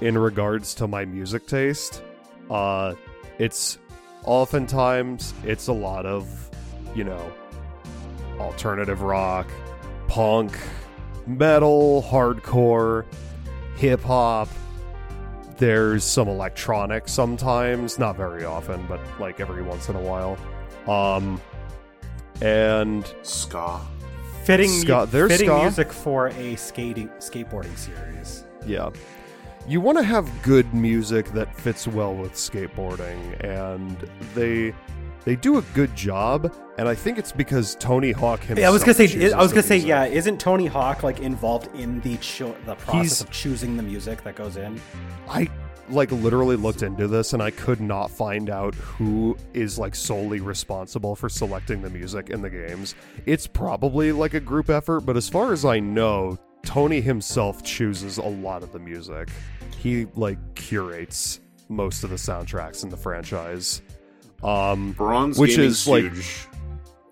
in regards to my music taste. Uh it's oftentimes it's a lot of, you know, alternative rock, punk, metal, hardcore, hip hop. There's some electronic sometimes, not very often, but like every once in a while. Um and Ska. Fitting, Ska- there's fitting ska. music for a skating skateboarding series. Yeah. You want to have good music that fits well with skateboarding and they they do a good job and I think it's because Tony Hawk himself Yeah, I was gonna say. chooses I was gonna say, music. yeah. Isn't Tony Hawk like involved in the cho- the process He's- of choosing the music that goes in? I like literally looked into this and I could not find out who is like solely responsible for selecting the music in the games. It's probably like a group effort, but as far as I know, Tony himself chooses a lot of the music. He like curates most of the soundtracks in the franchise. Um Bronze Which Gaming is, like-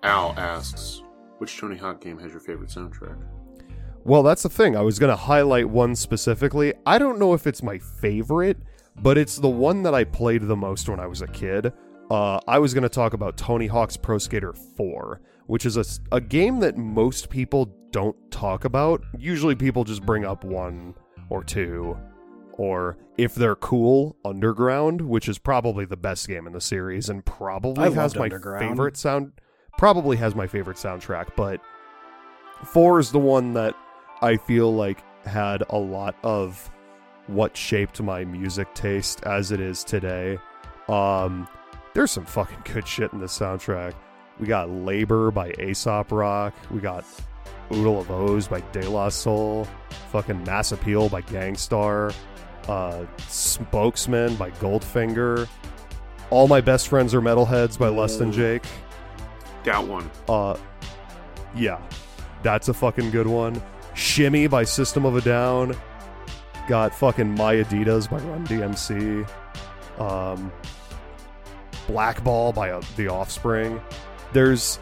Al asks, which Tony Hawk game has your favorite soundtrack? Well, that's the thing. I was going to highlight one specifically. I don't know if it's my favorite, but it's the one that I played the most when I was a kid. Uh, I was going to talk about Tony Hawk's Pro Skater 4, which is a, a game that most people don't talk about. Usually people just bring up one or two, or if they're cool, Underground, which is probably the best game in the series and probably I has my favorite sound. Probably has my favorite soundtrack, but 4 is the one that I feel like had a lot of what shaped my music taste as it is today. Um, there's some fucking good shit in this soundtrack. We got Labor by Aesop Rock. We got Oodle of O's by De La Soul. Fucking Mass Appeal by Gang Starr. Uh, Spokesman by Goldfinger. All My Best Friends Are Metalheads by Less Than Jake. That one. Uh, yeah, that's a fucking good one. Shimmy by System of a Down. Got fucking My Adidas by Run DMC. Um, Blackball by uh, The Offspring. There's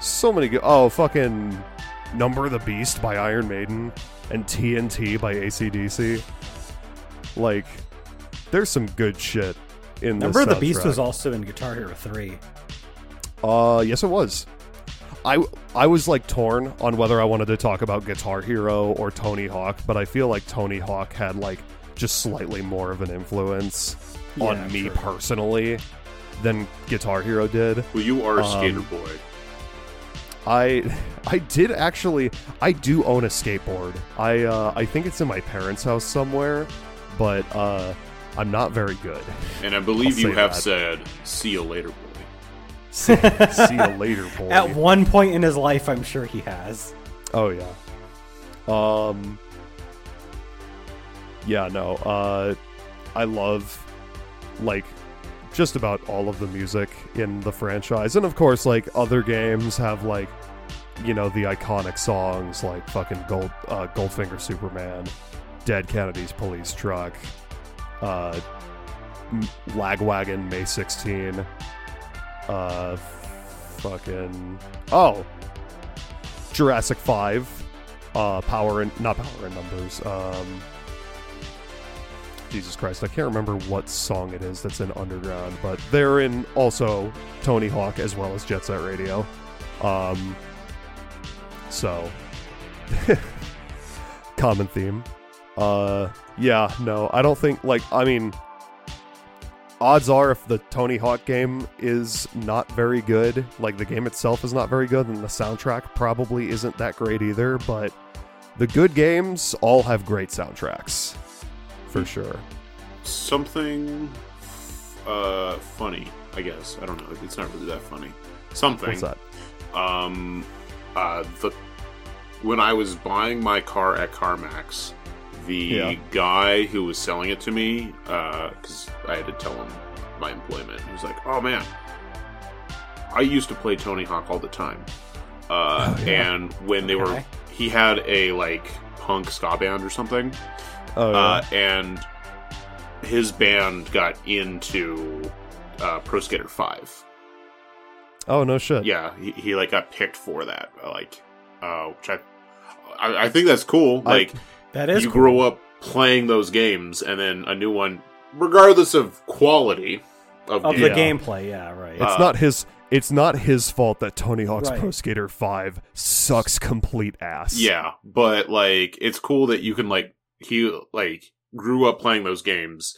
so many good. Oh, fucking Number of the Beast by Iron Maiden and TNT by ACDC. Like, there's some good shit in this Number of the Beast was also in Guitar Hero Three. Uh, yes, it was. I I was like torn on whether I wanted to talk about Guitar Hero or Tony Hawk, but I feel like Tony Hawk had like just slightly more of an influence Yeah, on me true. personally than Guitar Hero did. Well, you are a Um, skater boy. I I did actually I do own a skateboard. I uh, I think it's in my parents' house somewhere, but uh, I'm not very good. And I believe I'll you have that. said, see you later, boy. See, see you later, boy. At one point in his life, I'm sure he has. Oh yeah. Um Yeah, no. Uh I love like just about all of the music in the franchise. And of course like other games have like you know the iconic songs like fucking Gold uh, Goldfinger Superman, Dead Kennedy's Police Truck, uh Lagwagon May 16, uh fucking oh Jurassic Five, uh, Power and not Power in Numbers. Um, Jesus Christ, I can't remember what song it is that's in Underground, but they're in also Tony Hawk as well as Jet Set Radio. Um, so common theme. Uh, yeah, no, I don't think like I mean, odds are if the Tony Hawk game is not very good, like the game itself is not very good, then the soundtrack probably isn't that great either. But the good games all have great soundtracks, for sure. Something uh, funny, I guess. I don't know. It's not really that funny. Something. What's that? Um, uh, the when I was buying my car at CarMax, the Yeah. guy who was selling it to me, because I had to tell him my employment, he was like, "Oh man, I used to play Tony Hawk all the time." Uh, Oh, yeah. And when they were, he had a like punk ska band or something, Oh, yeah. uh, and his band got into uh, Pro Skater Five. oh no shit. Yeah, he, he like got picked for that. uh, Like, uh, which I, I, I think that's cool. I- Like, That is you cool. grow up playing those games, and then a new one, regardless of quality of, of game, the gameplay. Yeah, right. It's Uh, not his. It's not his fault that Tony Hawk's Right. Pro Skater Five sucks complete ass. Yeah, but like, it's cool that you can like he like grew up playing those games,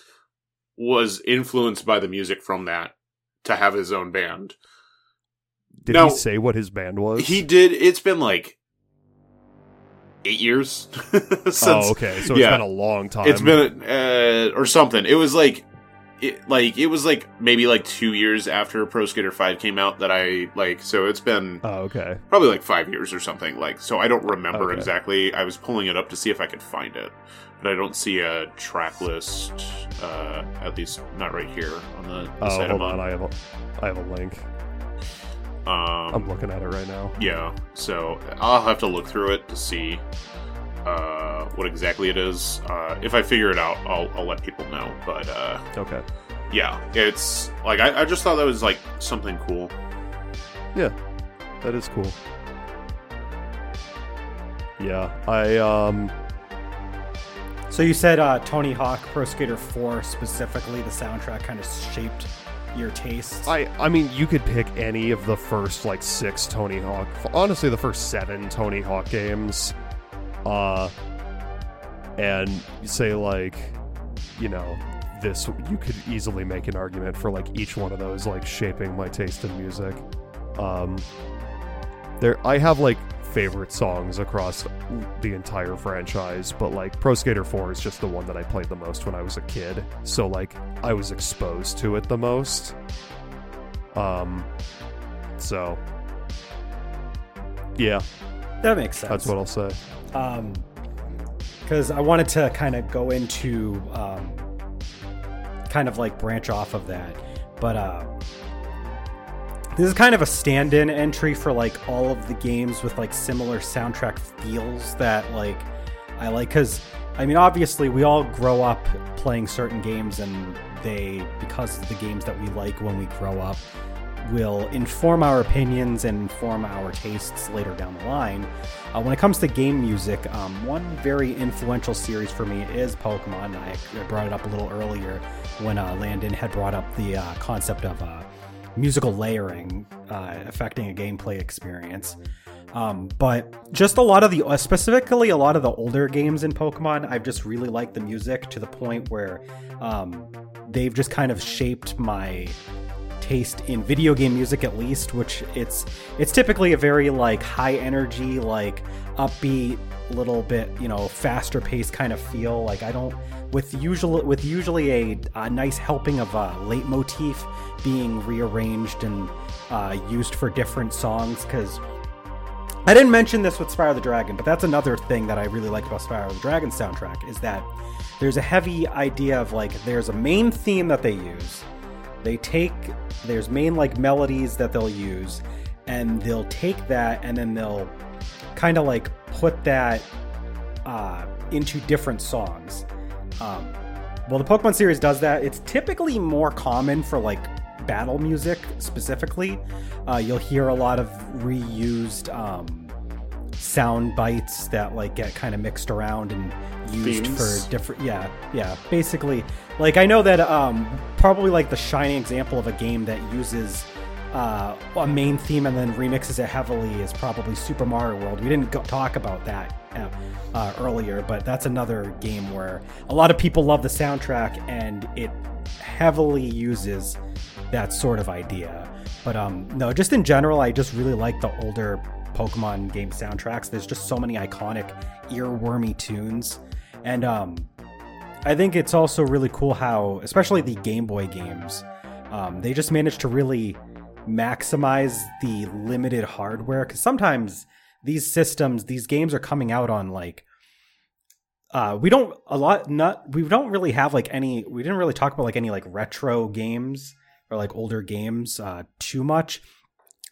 was influenced by the music from that to have his own band. Did No. he say what his band was? He did. It's been like eight years since. oh, okay. So it's yeah. been a long time. It's been uh, or something. It was like it like it was like maybe like two years after Pro Skater Five came out that I like. So it's been Oh, okay. probably like five years or something. Like so, I don't remember Okay. exactly. I was pulling it up to see if I could find it, but I don't see a track list. Uh, at least not right here on the, the Oh, site hold I'm on. I have a, I have a link. Um, I'm looking at it right now. Yeah, so I'll have to look through it to see uh, what exactly it is. Uh, if I figure it out, I'll, I'll let people know. But uh, Okay. yeah, it's like I, I just thought that was like something cool. Yeah, that is cool. Yeah, I um, So you said uh, Tony Hawk Pro Skater 4 specifically, the soundtrack kind of shaped your tastes. I I mean, you could pick any of the first like six Tony Hawk. Honestly, the first seven Tony Hawk games, uh, and say like, you know, this you could easily make an argument for like each one of those like shaping my taste in music. Um, there, I have like favorite songs across the entire franchise, but like Pro Skater 4 is just the one that I played the most when I was a kid. So like I was exposed to it the most. Um so yeah, that makes sense. that's what I'll say. um because i wanted to kind of go into um kind of like branch off of that but uh this is kind of a stand-in entry for like all of the games with like similar soundtrack feels that like i like because i mean obviously we all grow up playing certain games and they because of the games that we like when we grow up will inform our opinions and inform our tastes later down the line. Uh, when it comes to game music, um, one very influential series for me is Pokemon. I, I brought it up a little earlier when uh, Landon had brought up the uh, concept of uh, musical layering uh, affecting a gameplay experience. Um, but just a lot of the, specifically a lot of the older games in Pokemon, I've just really liked the music to the point where um, they've just kind of shaped my taste in video game music at least which it's it's typically a very like high energy like upbeat little bit you know faster paced kind of feel like i don't with usual with usually a, a nice helping of a leitmotif being rearranged and uh, used for different songs because I didn't mention this with Spyro the Dragon, but that's another thing that I really like about Spyro the Dragon soundtrack is that there's a heavy idea of like there's a main theme that they use. They take there's main like melodies that they'll use, and they'll take that and then they'll kind of like put that uh, into different songs. Um, well, the Pokemon series does that. It's typically more common for like battle music specifically. Uh, you'll hear a lot of reused um, sound bites that like get kind of mixed around and used Themes. for different. Yeah, yeah. Basically, like I know that um, probably like the shining example of a game that uses uh, a main theme and then remixes it heavily is probably Super Mario World. We didn't go- talk about that uh, uh, earlier, but that's another game where a lot of people love the soundtrack and it heavily uses that sort of idea. But um, no, just in general, I just really like the older Pokemon game soundtracks. There's just so many iconic, earwormy tunes, and um, I think it's also really cool how, especially the Game Boy games, um, they just managed to really maximize the limited hardware. Because sometimes these systems, these games are coming out on like uh we don't a lot not we don't really have like any we didn't really talk about like any like retro games or like older games uh too much.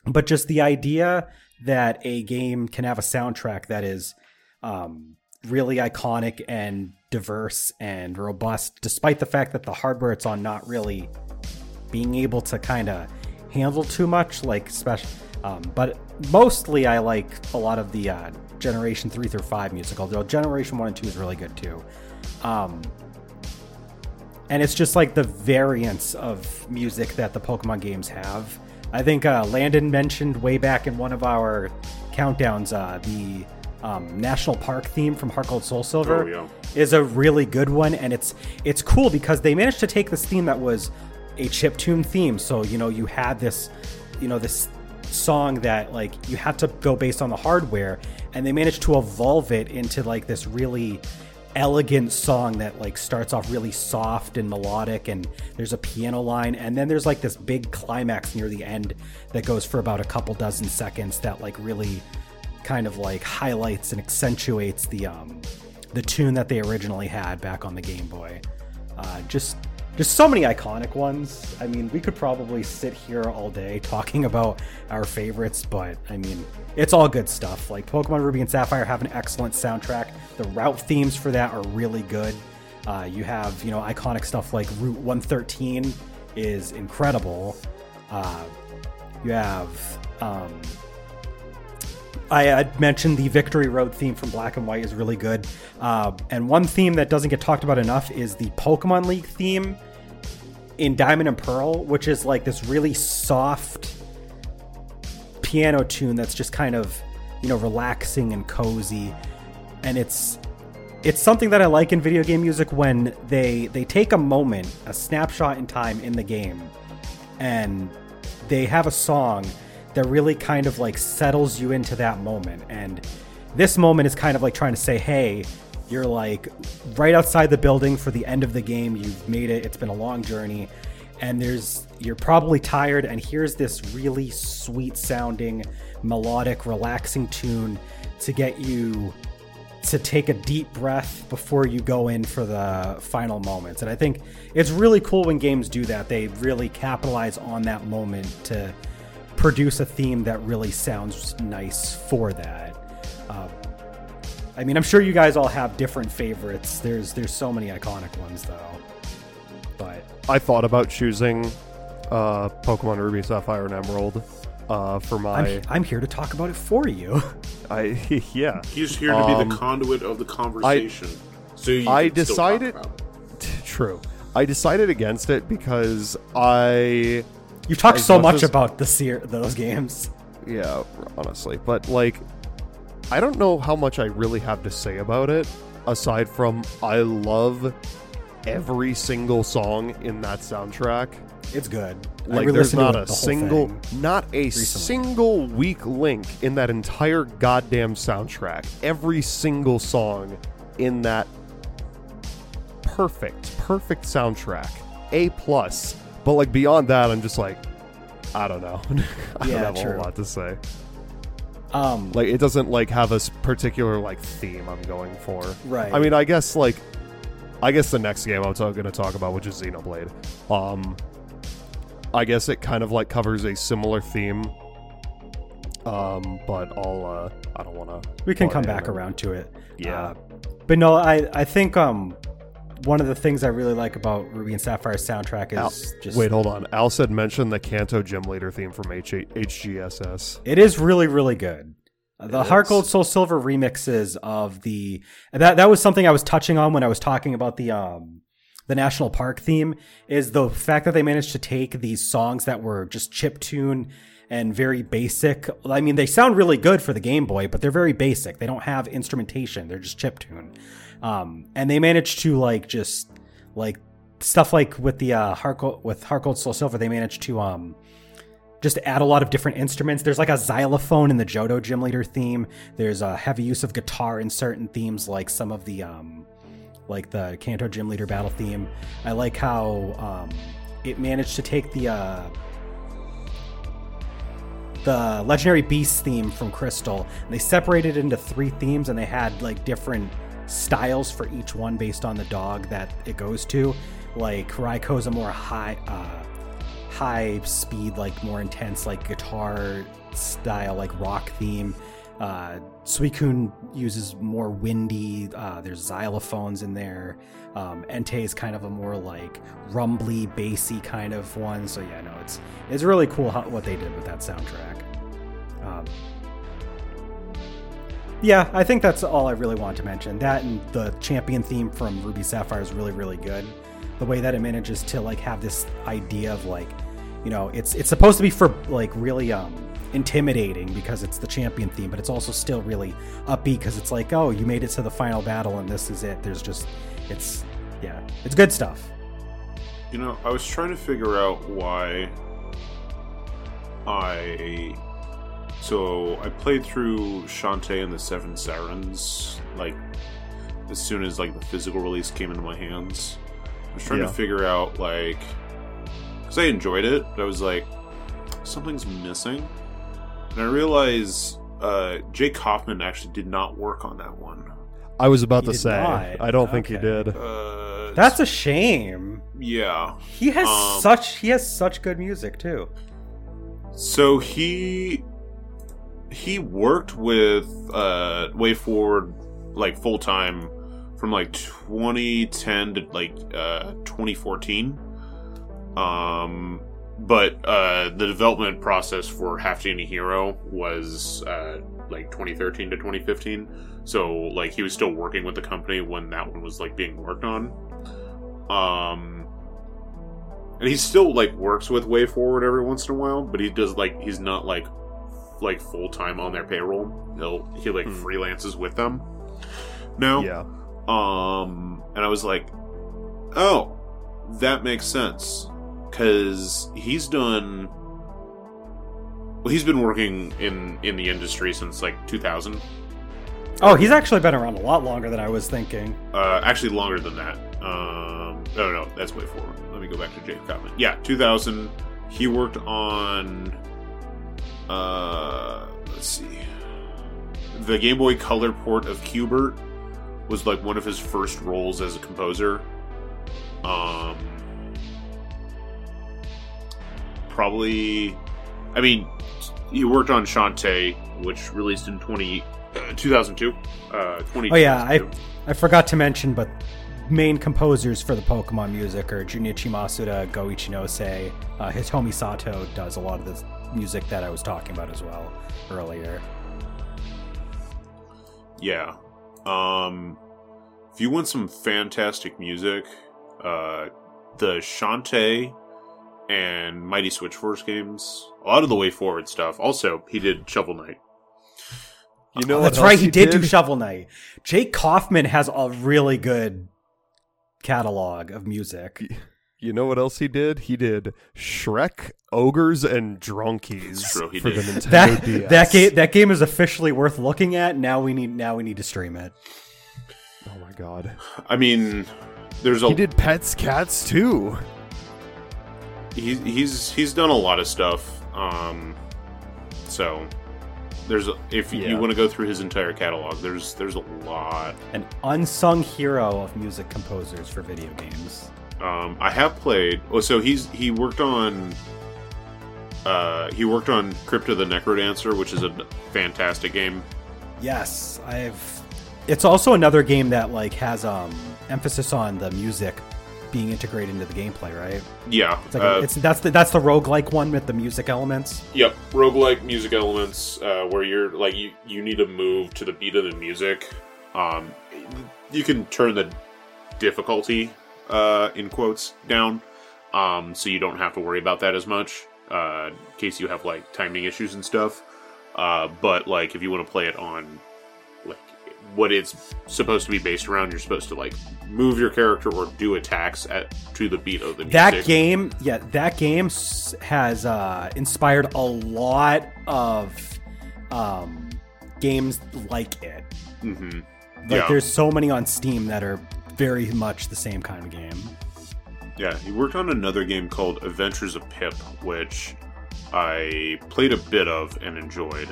But just the idea that a game can have a soundtrack that is um really iconic and diverse and robust despite the fact that the hardware it's on not really being able to kind of handle too much like special um, but mostly i like a lot of the uh, generation 3 through 5 music although generation 1 and 2 is really good too. Um, and it's just like the variance of music that the pokemon games have i think uh, landon mentioned way back in one of our countdowns uh, the um, national park theme from heart gold soul silver Oh, yeah. is a really good one and it's it's cool because they managed to take this theme that was a chip tune theme so you know you had this you know this song that like you had to go based on the hardware and they managed to evolve it into like this really elegant song that like starts off really soft and melodic and there's a piano line and then there's like this big climax near the end that goes for about a couple dozen seconds that like really kind of like highlights and accentuates the um the tune that they originally had back on the Game Boy. Uh, just just so many iconic ones. I mean, we could probably sit here all day talking about our favorites, but I mean, it's all good stuff. Like Pokemon Ruby and Sapphire have an excellent soundtrack. The route themes for that are really good. Uh, you have, you know, iconic stuff like Route 113 is incredible. Uh, you have um, I had mentioned the Victory Road theme from Black and White is really good. Uh, and one theme that doesn't get talked about enough is the Pokemon League theme in Diamond and Pearl, which is like this really soft piano tune that's just kind of, you know, relaxing and cozy. And it's it's something that I like in video game music when they they take a moment, a snapshot in time in the game, and they have a song that really kind of like settles you into that moment. And this moment is kind of like trying to say, hey, you're like right outside the building for the end of the game. You've made it. It's been a long journey. And there's you're probably tired, and here's this really sweet sounding, melodic, relaxing tune to get you to take a deep breath before you go in for the final moments. And I think it's really cool when games do that. They really capitalize on that moment to produce a theme that really sounds nice for that. Uh, I mean, I'm sure you guys all have different favorites. There's there's so many iconic ones though. But I thought about choosing uh, Pokemon Ruby, Sapphire, and Emerald uh, for my. I'm, I'm here to talk about it for you. I yeah. He's here to Um, be the conduit of the conversation. so you I can still talk decided- about it. True. I decided against it because I You've talked so much much as- about the ser- those games. yeah, honestly, but like I don't know how much I really have to say about it aside from I love every single song in that soundtrack. It's good. Like there's not a the single not a single weak link in that entire goddamn soundtrack. Every single song in that perfect, perfect soundtrack. A plus. But like beyond that I'm just like I don't know. I Yeah, don't have a whole lot to say. Um, Like it doesn't like have a particular like theme I'm going for. Right. I mean, I guess like I guess the next game I'm going to talk about, which is Xenoblade. Um, I guess it kind of like covers a similar theme. Um, but I'll uh, I don't want to. we can come back around to it. Yeah. Uh, but no, I I think um one of the things I really like about Ruby and Sapphire's soundtrack is Al- just Wait, hold on. Al said mention the Kanto Gym Leader theme from H- HGSS. It is really, really good. Uh, The It Heart is. Gold Soul Silver remixes of the that that was something I was touching on when I was talking about the um the national park theme is the fact that they managed to take these songs that were just chip tune and very basic. I mean, they sound really good for the Game Boy, but they're very basic. They don't have instrumentation. They're just chip tune. Um, and they managed to like just like stuff like with the uh, Gold, with Gold Soul Silver, they managed to um, just add a lot of different instruments. There's like a xylophone in the Johto Gym Leader theme. There's a heavy use of guitar in certain themes, like some of the um, like the Kanto Gym Leader battle theme. I like how um, it managed to take the uh, the Legendary Beast theme from Crystal. They separated it into three themes, and they had like different styles for each one based on the dog that it goes to. Like Raikou's a more high, uh, high speed, like more intense, like guitar style, like rock theme. Uh, Suicune uses more windy. Uh, there's xylophones in there. Um, Entei is kind of a more like rumbly, bassy kind of one. So yeah, no, it's it's really cool how, what they did with that soundtrack. Um, yeah, I think that's all I really want to mention. That and the champion theme from Ruby Sapphire is really, really good. The way that it manages to like have this idea of like, you know, it's it's supposed to be for like really um intimidating because it's the champion theme, but it's also still really upbeat because it's like, oh, you made it to the final battle and this is it. There's just, it's, yeah, it's good stuff. You know, I was trying to figure out why I. So I played through Shantae and the Seven Sirens like as soon as like the physical release came into my hands. I was trying Yeah. to figure out like because I enjoyed it, but I was like something's missing, and I realized uh, Jake Kaufman actually did not work on that one. I was about He to say. not. I don't think he did. Uh, That's a shame. yeah. He has Um, such he has such good music too. So he he worked with uh WayForward like full time from like 2010 to like uh 2014. Um but uh the development process for Half Genie Hero was uh like 2013 to 2015. So like he was still working with the company when that one was like being worked on. Um and he still like works with WayForward every once in a while, but he does like he's not like like full time on their payroll. He'll he like Hmm. freelances with them No. Yeah. Um, and I was like, oh, that makes sense because he's done. Well, he's been working in in the industry since like 2000. Oh, he's actually been around a lot longer than I was thinking. Uh, actually, longer than that. Um, no, no, that's WayForward. Let me go back to Jake Kaufman. Yeah, 2000. He worked on. Uh, let's see. The Game Boy Color port of Q*bert was like one of his first roles as a composer. Um, probably. I mean, he worked on Shantae, which released in 20, uh, 2002. Uh, 20, Oh yeah, I I forgot to mention, but main composers for the Pokemon music are Junichi Masuda, Go Ichinose, uh, Hitomi Sato does a lot of the music that I was talking about as well earlier. Yeah. Um if you want some fantastic music, uh the Shantae and Mighty Switch Force games, a lot of the WayForward stuff. Also, he did Shovel Knight. You know Oh, that's right, he did, do Shovel Knight. Jake Kaufman has a really good catalog of music. You know what else he did? He did Shrek, Ogres, and Dronkeys That's true, he for the. Nintendo That DS. that game that game is officially worth looking at. Now we need now we need to stream it. Oh my god. I mean, there's a He did Pets, Cats too. he, he's he's done a lot of stuff. Um so there's a, if Yeah. you want to go through his entire catalog, there's there's a lot. An unsung hero of music composers for video games. Um, I have played. Oh, so he's he worked on. Uh, he worked on Crypt of the NecroDancer, which is a fantastic game. Yes, I've. It's also another game that like has um emphasis on the music being integrated into the gameplay, right? Yeah, It's like uh, it's that's the that's the roguelike one with the music elements. yep, roguelike music elements uh, where you're like you you need to move to the beat of the music. Um, you can turn the difficulty uh, in quotes down, um, so you don't have to worry about that as much uh, in case you have like timing issues and stuff. Uh, but like if you want to play it on like what it's supposed to be based around, you're supposed to like move your character or do attacks at to the beat of the music. That game, yeah, that game has uh, inspired a lot of um, games like it. hmm Like, Yeah. there's so many on Steam that are very much the same kind of game. Yeah, he worked on another game called Adventures of Pip, which I played a bit of and enjoyed.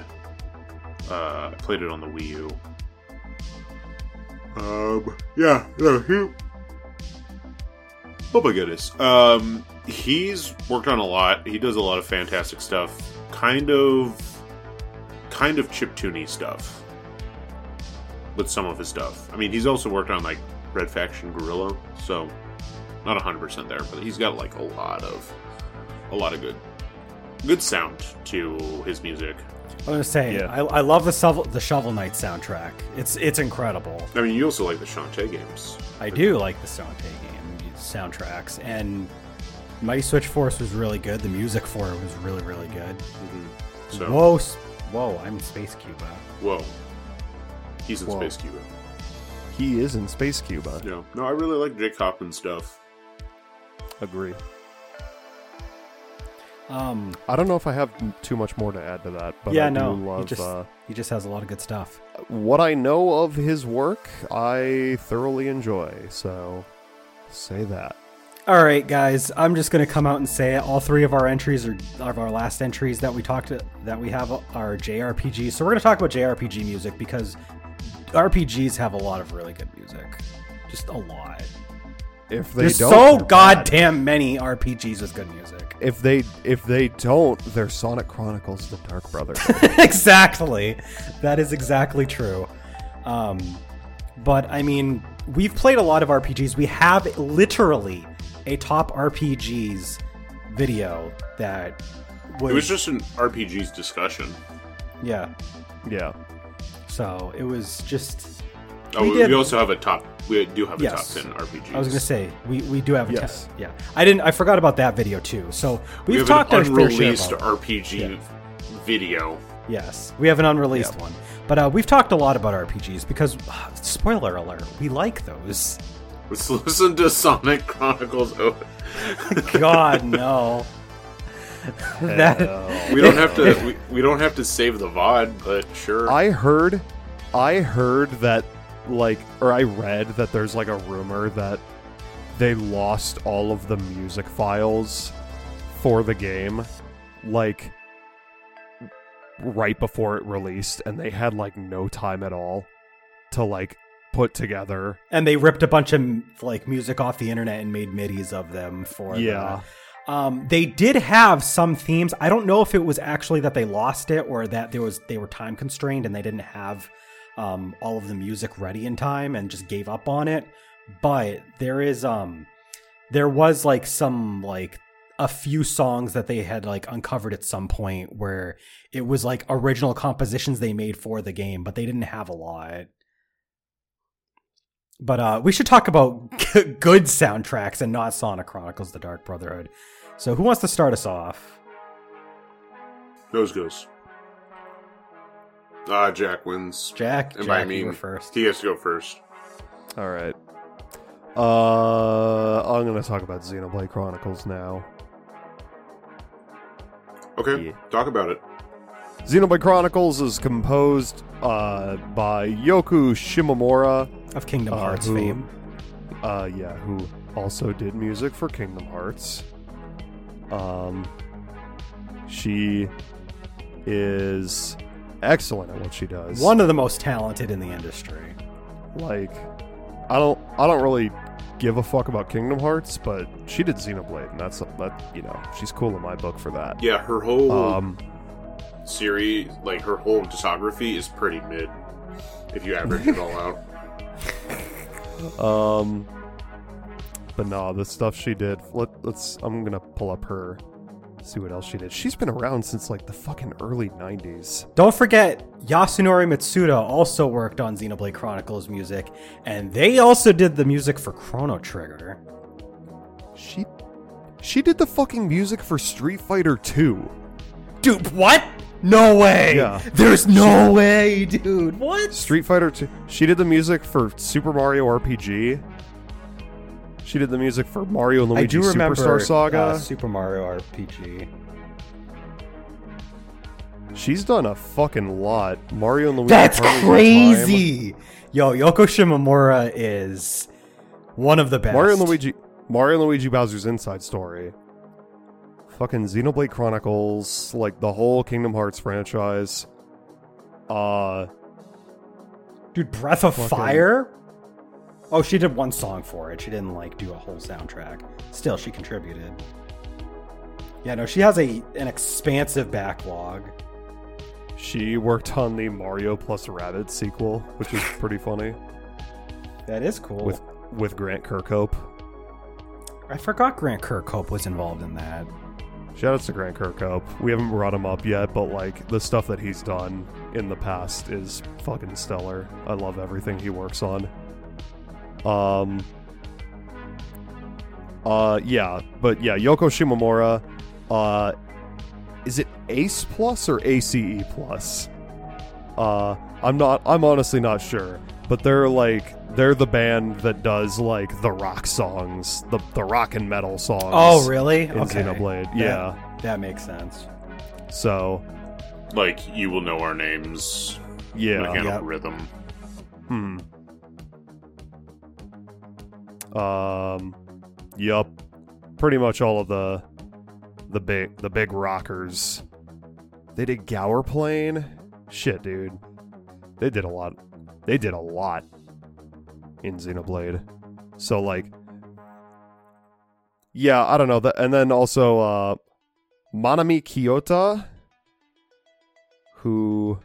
Uh, I played it on the Wii U. Um, yeah, yeah, he. Oh my goodness. Um, he's worked on a lot. He does a lot of fantastic stuff. Kind of, kind of chiptune stuff with some of his stuff. I mean, he's also worked on like Red Faction Guerrilla, so not 100% there, but he's got like a lot of a lot of good good sound to his music. I was gonna say, Yeah. I, I love the shovel the Shovel Knight soundtrack. It's it's incredible. I mean, you also like the Shantae games. I do like the Shantae game soundtracks, and Mighty Switch Force was really good. The music for it was really really good. Mm-hmm. So, Whoa, whoa! I'm Space Cuba. whoa. He's in Whoa. Space Cuba. He is in Space Cuba. Yeah. No, I really like Jake Kaufman stuff. Agree. Um, I don't know if I have too much more to add to that, but yeah, I do no, he just uh, he just has a lot of good stuff. what I know of his work. I thoroughly enjoy. So, say that. All right, guys, I'm just gonna come out and say it. All three of our entries are of our last entries that we talked that we have are JRPGs. So we're gonna talk about JRPG music because RPGs have a lot of really good music, just a lot. If they There's don't, so they're bad. goddamn many RPGs with good music. If they if they don't, they're Sonic Chronicles: The Dark Brother. exactly. That is exactly true. Um, but I mean, we've played a lot of RPGs. We have literally a top RPGs video that was, It was just an RPG's discussion. yeah. yeah. So it was just. Oh, We we, also have a top. We do have a Yes. top ten RPGs. I was gonna say we, we do have a Yes. te- yeah. I didn't. I forgot about that video too. So we we've have talked an our fair unreleased about. RPG Yeah. video. Yes, we have an unreleased one. But uh, we've talked a lot about RPGs because, spoiler alert, we like those. Let's listen to Sonic Chronicles. Oh, God no. that we don't have to. We, we don't have to save the VOD, but sure. I heard, I heard that, like, or I read that there's like a rumor that they lost all of the music files for the game, like, right before it released, and they had like no time at all to like put together. and they ripped a bunch of like music off the internet and made midis of them for the- Yeah. Um, they did have some themes. I don't know if it was actually that they lost it or that there was they were time constrained and they didn't have um, all of the music ready in time and just gave up on it. But there is um, there was like some like a few songs that they had like uncovered at some point where it was like original compositions they made for the game, but they didn't have a lot. But uh, we should talk about good soundtracks and not Sonic Chronicles: The Dark Brotherhood. So, who wants to start us off? Nose goes. Ah, Jack wins. Jack, And Jack, by you me, were first. he has to go first. All right. Uh, I'm gonna talk about Xenoblade Chronicles now. Okay, Yeah. talk about it. Xenoblade Chronicles is composed uh, by Yoko Shimomura. Of Kingdom Uh, Hearts who- fame. Uh, yeah, who also did music for Kingdom Hearts. Um, she is excellent at what she does. One of the most talented in the industry. like, I don't, I don't really give a fuck about Kingdom Hearts, but she did Xenoblade, and that's that. You know, she's cool in my book for that. Yeah, her whole Um, series, like her whole discography, is pretty mid. If you average it all out. Um, but no, the stuff she did. Let, let's. I'm gonna pull up her. See what else she did. She's been around since like the fucking early '90s. Don't forget Yasunori Mitsuda also worked on Xenoblade Chronicles music, and they also did the music for Chrono Trigger. She she did the fucking music for Street Fighter 2. Dude, what? No way! Yeah. There's no way, dude. What? Street Fighter 2. She did the music for Super Mario RPG. She did the music for Mario and I Luigi do remember Superstar Saga. uh, Super Mario RPG. She's done a fucking lot. Mario and Luigi. That's Partners crazy! Yo, Yoko Shimomura is one of the best. Mario and Luigi. Mario and Luigi Bowser's Inside Story. Fucking Xenoblade Chronicles, like the whole Kingdom Hearts franchise. Uh, Dude, Breath of Fucking- Fire? Oh, she did one song for it. She didn't like do a whole soundtrack. Still, she contributed. Yeah, no, she has a an expansive backlog. she worked on the Mario plus Rabbids sequel, which is pretty funny That is cool. with with Grant Kirkhope. I forgot Grant Kirkhope was involved in that. Shout outs to Grant Kirkhope. We haven't brought him up yet, but like the stuff that he's done in the past is fucking stellar. I love everything he works on. Um Uh yeah, but yeah, Yoko Shimomura uh is it Ace Plus or ACE Plus? Uh I'm not I'm honestly not sure, but they're like they're the band that does like the rock songs, the the rock and metal songs Oh, really? in Xenoblade. That- Yeah. That makes sense. So Like you will know our names. yeah, Mechanical Yep. rhythm. hmm. Um, yup. Pretty much all of the the big the big rockers. They did Gaur Plain. Shit, dude. They did a lot. They did a lot in Xenoblade. So like, yeah, I don't know. And then also uh, Manami Kiyota, who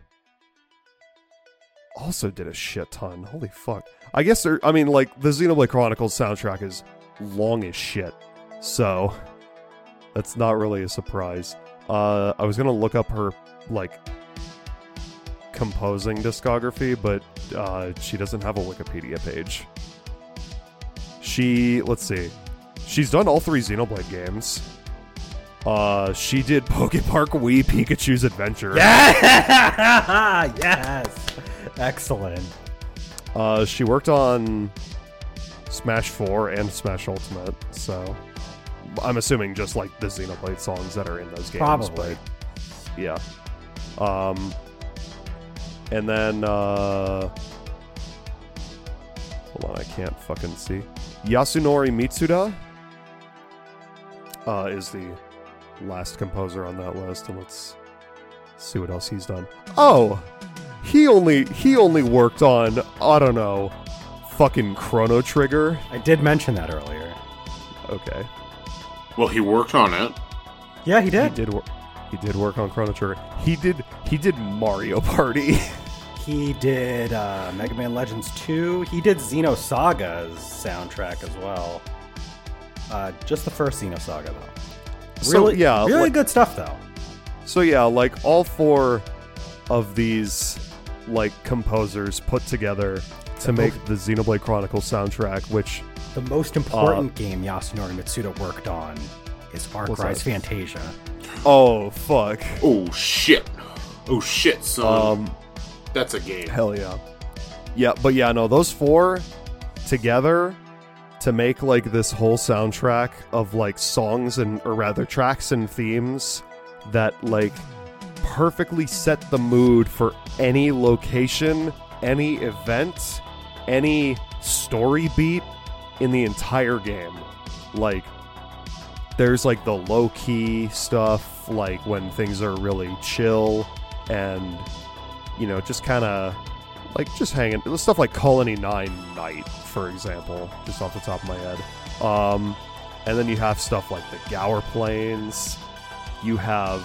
also did a shit ton. Holy fuck. I guess I mean like the Xenoblade Chronicles soundtrack is long as shit. So that's not really a surprise. Uh I was going to look up her like composing discography, but uh she doesn't have a Wikipedia page. She, let's see. She's done all three Xenoblade games. Uh she did Poke Park Wii Pikachu's Adventure. Yeah! yes! Excellent. Uh, she worked on Smash 4 and Smash Ultimate, so I'm assuming just like the Xenoblade songs that are in those games. Probably. But yeah. Um, and then, uh, hold on, I can't fucking see. Yasunori Mitsuda uh, is the last composer on that list, and let's see what else he's done. Oh, he only he only worked on I don't know, fucking Chrono Trigger. I did mention that earlier. Okay, Well, he worked on it. Yeah, he he did. did work. He did work on Chrono Trigger. He did he did Mario Party. He did uh, Mega Man Legends 2. He did Xenosaga's soundtrack as well. Uh, just the first Xenosaga, though. So, Really, yeah, really like- good stuff, though. so yeah, like all four of these like composers put together to make the Xenoblade Chronicles soundtrack, which The most important game Yasunori Mitsuda worked on is Far Cry's? Fantasia. Oh fuck, Oh shit. Oh shit, son. um, That's a game. Hell yeah. Yeah, but yeah, no, those four together to make like this whole soundtrack of like songs and or rather tracks and themes that like perfectly set the mood for any location, any event, any story beat in the entire game. Like there's like the low key stuff like when things are really chill and you know, just kind of like just hanging stuff like Colony Nine Night, for example, just off the top of my head. Um, and then you have stuff like the Gaur Plains. You have,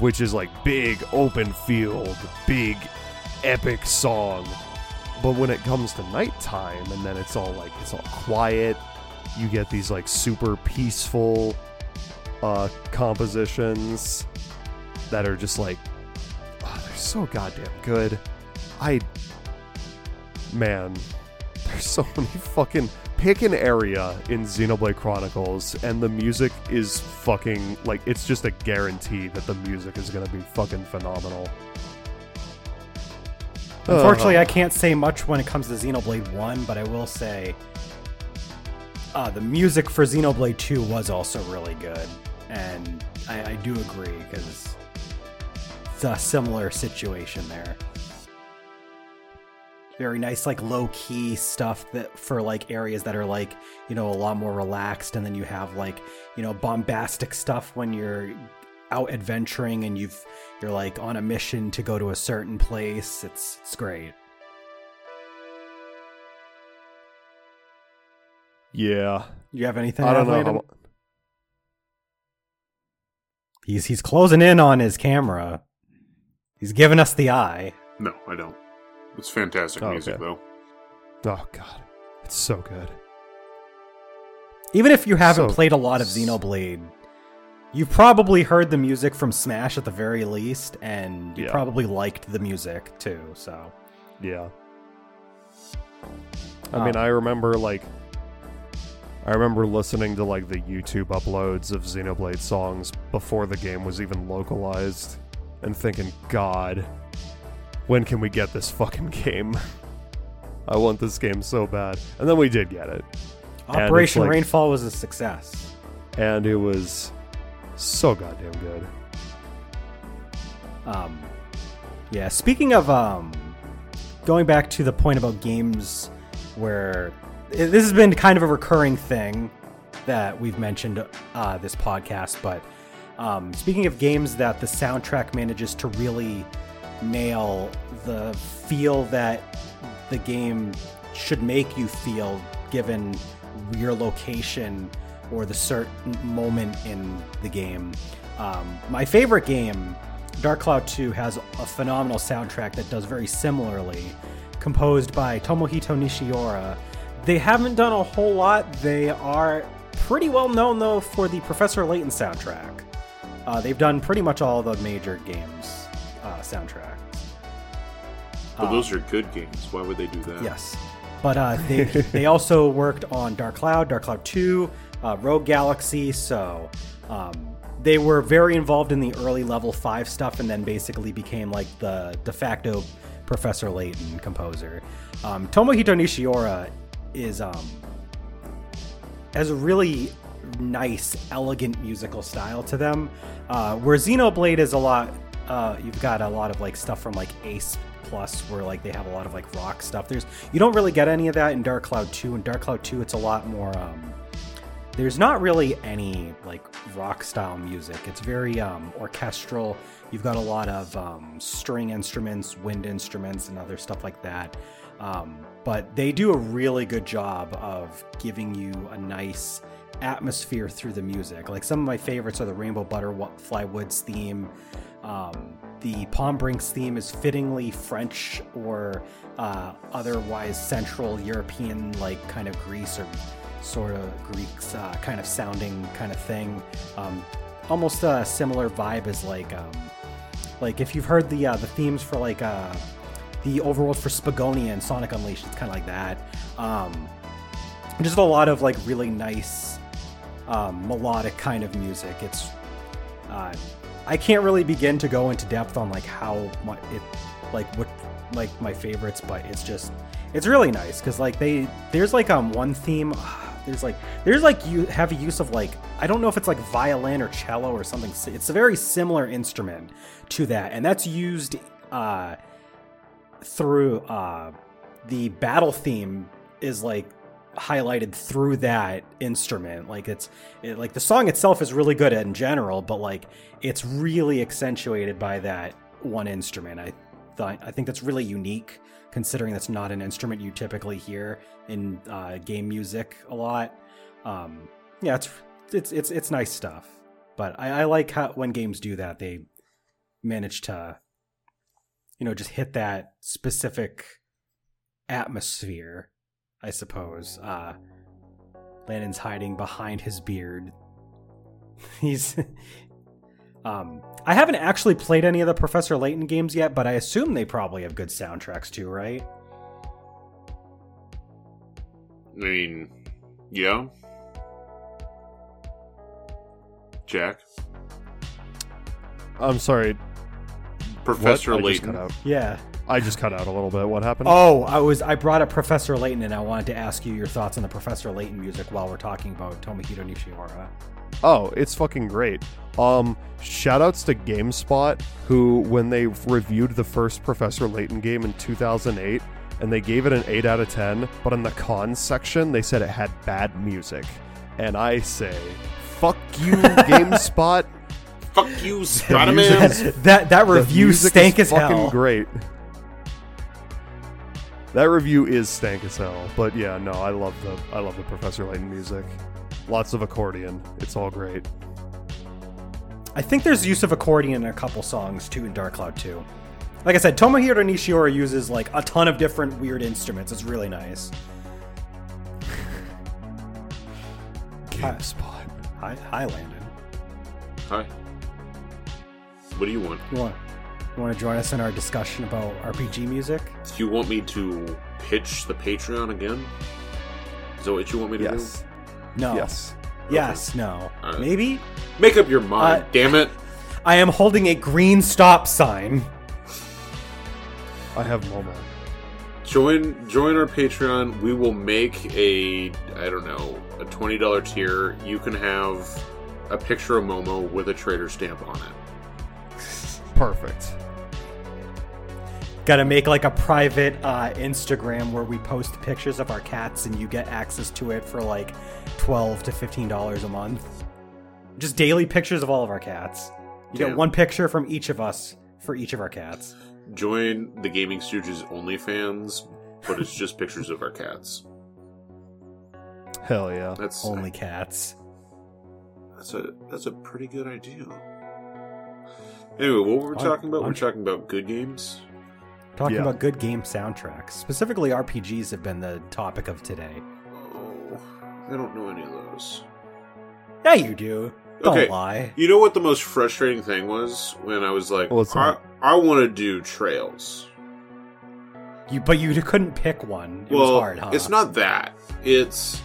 which is like big open field, big epic song. But when it comes to nighttime, and then it's all like it's all quiet, you get these like super peaceful uh, compositions that are just like oh, they're so goddamn good. I man, there's so many fucking pick an area in Xenoblade Chronicles and the music is fucking like it's just a guarantee that the music is gonna be fucking phenomenal. Unfortunately, Ugh. I can't say much when it comes to Xenoblade 1, but I will say uh, the music for Xenoblade 2 was also really good. And I, I do agree because it's a similar situation there. Very nice, like low key stuff that for like areas that are like, you know, a lot more relaxed. And then you have like, you know, bombastic stuff when you're out adventuring and you've you're like on a mission to go to a certain place. It's it's great. Yeah. You have anything? I don't know. How, He's he's closing in on his camera. He's giving us the eye. No, I don't. It's fantastic Oh, music, okay. though. oh god, it's so good. Even if you haven't So- played a lot of Xenoblade, you've probably heard the music from Smash at the very least, and you Yeah. probably liked the music too. So Yeah. I mean, Um, I remember like I remember listening to like the YouTube uploads of Xenoblade songs before the game was even localized and thinking, "God, when can we get this fucking game? I want this game so bad." And then we did get it. Operation like- Rainfall was a success. And it was so goddamn good. Um, yeah. Speaking of um, going back to the point about games where this has been kind of a recurring thing that we've mentioned uh, this podcast, but um, speaking of games that the soundtrack manages to really nail the feel that the game should make you feel given your location or the certain moment in the game. Um, my favorite game, Dark Cloud 2, has a phenomenal soundtrack that does very similarly, composed by Tomohito Nishiura. They haven't done a whole lot. They are pretty well known, though, for the Professor Layton soundtrack. Uh, they've done pretty much all the major games uh, soundtracks. But Um, those are good games. Why would they do that? Yes, but uh, they they also worked on Dark Cloud, Dark Cloud Two, uh, Rogue Galaxy. So um, they were very involved in the early level five stuff, and then basically became like the de facto Professor Layton composer. Um, Tomohito Nishiura is um, has a really nice, elegant musical style to them. Uh, where Xenoblade is a lot, uh, you've got a lot of like stuff from like Ace Plus, where like they have a lot of like rock stuff. There's you don't really get any of that in Dark Cloud 2. In Dark Cloud 2, it's a lot more. Um, there's not really any like rock style music. It's very um, orchestral. You've got a lot of um, string instruments, wind instruments, and other stuff like that. Um, but they do a really good job of giving you a nice atmosphere through the music. Like some of my favorites are the Rainbow Butterfly Woods theme. Um, the Palm Brinks theme is fittingly French or uh, otherwise Central European, like kind of Greece or sort of Greeks uh, kind of sounding kind of thing. Um, almost a similar vibe as like um, like if you've heard the uh, the themes for like uh, the overworld for Spagonia and Sonic Unleashed, it's kind of like that. Um, just a lot of like really nice um, melodic kind of music. It's uh, I can't really begin to go into depth on like how my it like what like my favorites, but it's just it's really nice because like they there's like um one theme there's like there's like you have a use of like I don't know if it's like violin or cello or something. It's a very similar instrument to that, and that's used uh through uh the battle theme is like highlighted through that instrument. Like it's it, like the song itself is really good in general but like it's really accentuated by that one instrument. I thought i think that's really unique considering that's not an instrument you typically hear in uh, game music a lot. Um yeah it's it's it's, it's nice stuff. But I, I like how when games do that they manage to you know just hit that specific atmosphere I suppose. Uh, Landon's hiding behind his beard. He's Um, I haven't actually played any of the Professor Layton games yet, but I assume they probably have good soundtracks too, right? I mean, yeah. Jack, I'm sorry. Professor what? I just cut Layton. out. Yeah. I just cut out a little bit. What happened? Oh, I was I brought up Professor Layton, and I wanted to ask you your thoughts on the Professor Layton music while we're talking about Tomohito Nishiura. Oh, it's fucking great. Um, shoutouts to GameSpot, who, when they reviewed the first Professor Layton game in 2008, and they gave it an 8 out of 10, but in the cons section, they said it had bad music. And I say, fuck you, GameSpot. Fuck you, music Spider-Man. is- that that review stank is as fucking hell. great. That review is stank as hell, but yeah, no, I love the I love the Professor Layton music. Lots of accordion. It's all great. I think there's use of accordion in a couple songs too in Dark Cloud 2. Like I said, Tomohito Nishiura uses like a ton of different weird instruments. It's really nice. GameSpot. Hi, hi Landon. Hi. What do you want? You want you want to join us in our discussion about RPG music? Do you want me to pitch the Patreon again? Is that what you want me to do? Yes. No. Yes. Yes. No. Uh, Maybe. Make up your mind, Uh, damn it. I am holding a green stop sign. I have Momo. Join join our Patreon. We will make a I don't know, a twenty dollar tier. You can have a picture of Momo with a trader stamp on it. Perfect. Got to make like a private uh, Instagram where we post pictures of our cats and you get access to it for like twelve to fifteen dollars a month. Just daily pictures of all of our cats. You Damn. get one picture from each of us for each of our cats. Join the Gaming Stooges OnlyFans, but it's just pictures of our cats. Hell yeah. That's Only cats. That's a that's a pretty good idea. Anyway, what were we I'm- talking about? I'm- we're talking about good games. Talking Yeah. about good game soundtracks. Specifically, RPGs have been the topic of today. Oh, I don't know any of those. Yeah, you do. Don't Okay. lie. You know what the most frustrating thing was when I was like, What's I. I want to do trails. You, but you couldn't pick one. It well, was hard, huh? it's not that. It's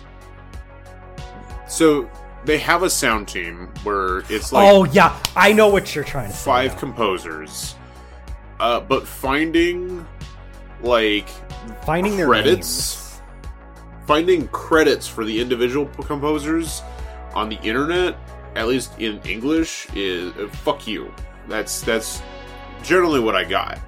so they have a sound team where it's like oh yeah, I know what you're trying to say. five now. composers, uh, but finding like finding their credits, finding credits for the individual composers on the internet, at least in English, is uh, fuck you. That's that's generally what I got.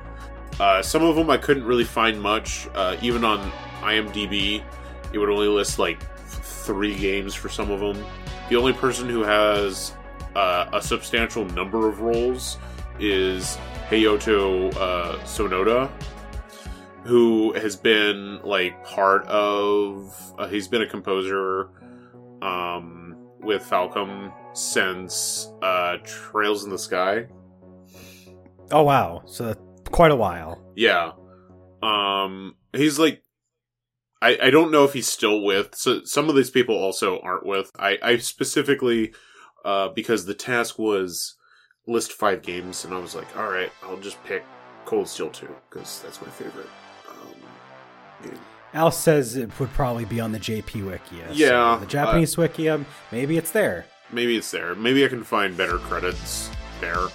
Uh, some of them I couldn't really find much. Uh, even on IMDb, it would only list like three games for some of them. The only person who has uh, a substantial number of roles is Hayato uh, Sonoda, who has been like part of. Uh, he's been a composer um, with Falcom since uh, Trails in the Sky. Oh wow, so quite a while. Yeah. Um he's like I I don't know if he's still with so some of these people also aren't with. I I specifically uh because the task was list 5 games and I was like, "All right, I'll just pick Cold Steel 2 cuz that's my favorite um game." Al says it would probably be on the JP Wiki. so Yeah, the Japanese Wiki. um, Maybe it's there. Maybe it's there. Maybe I can find better credits there.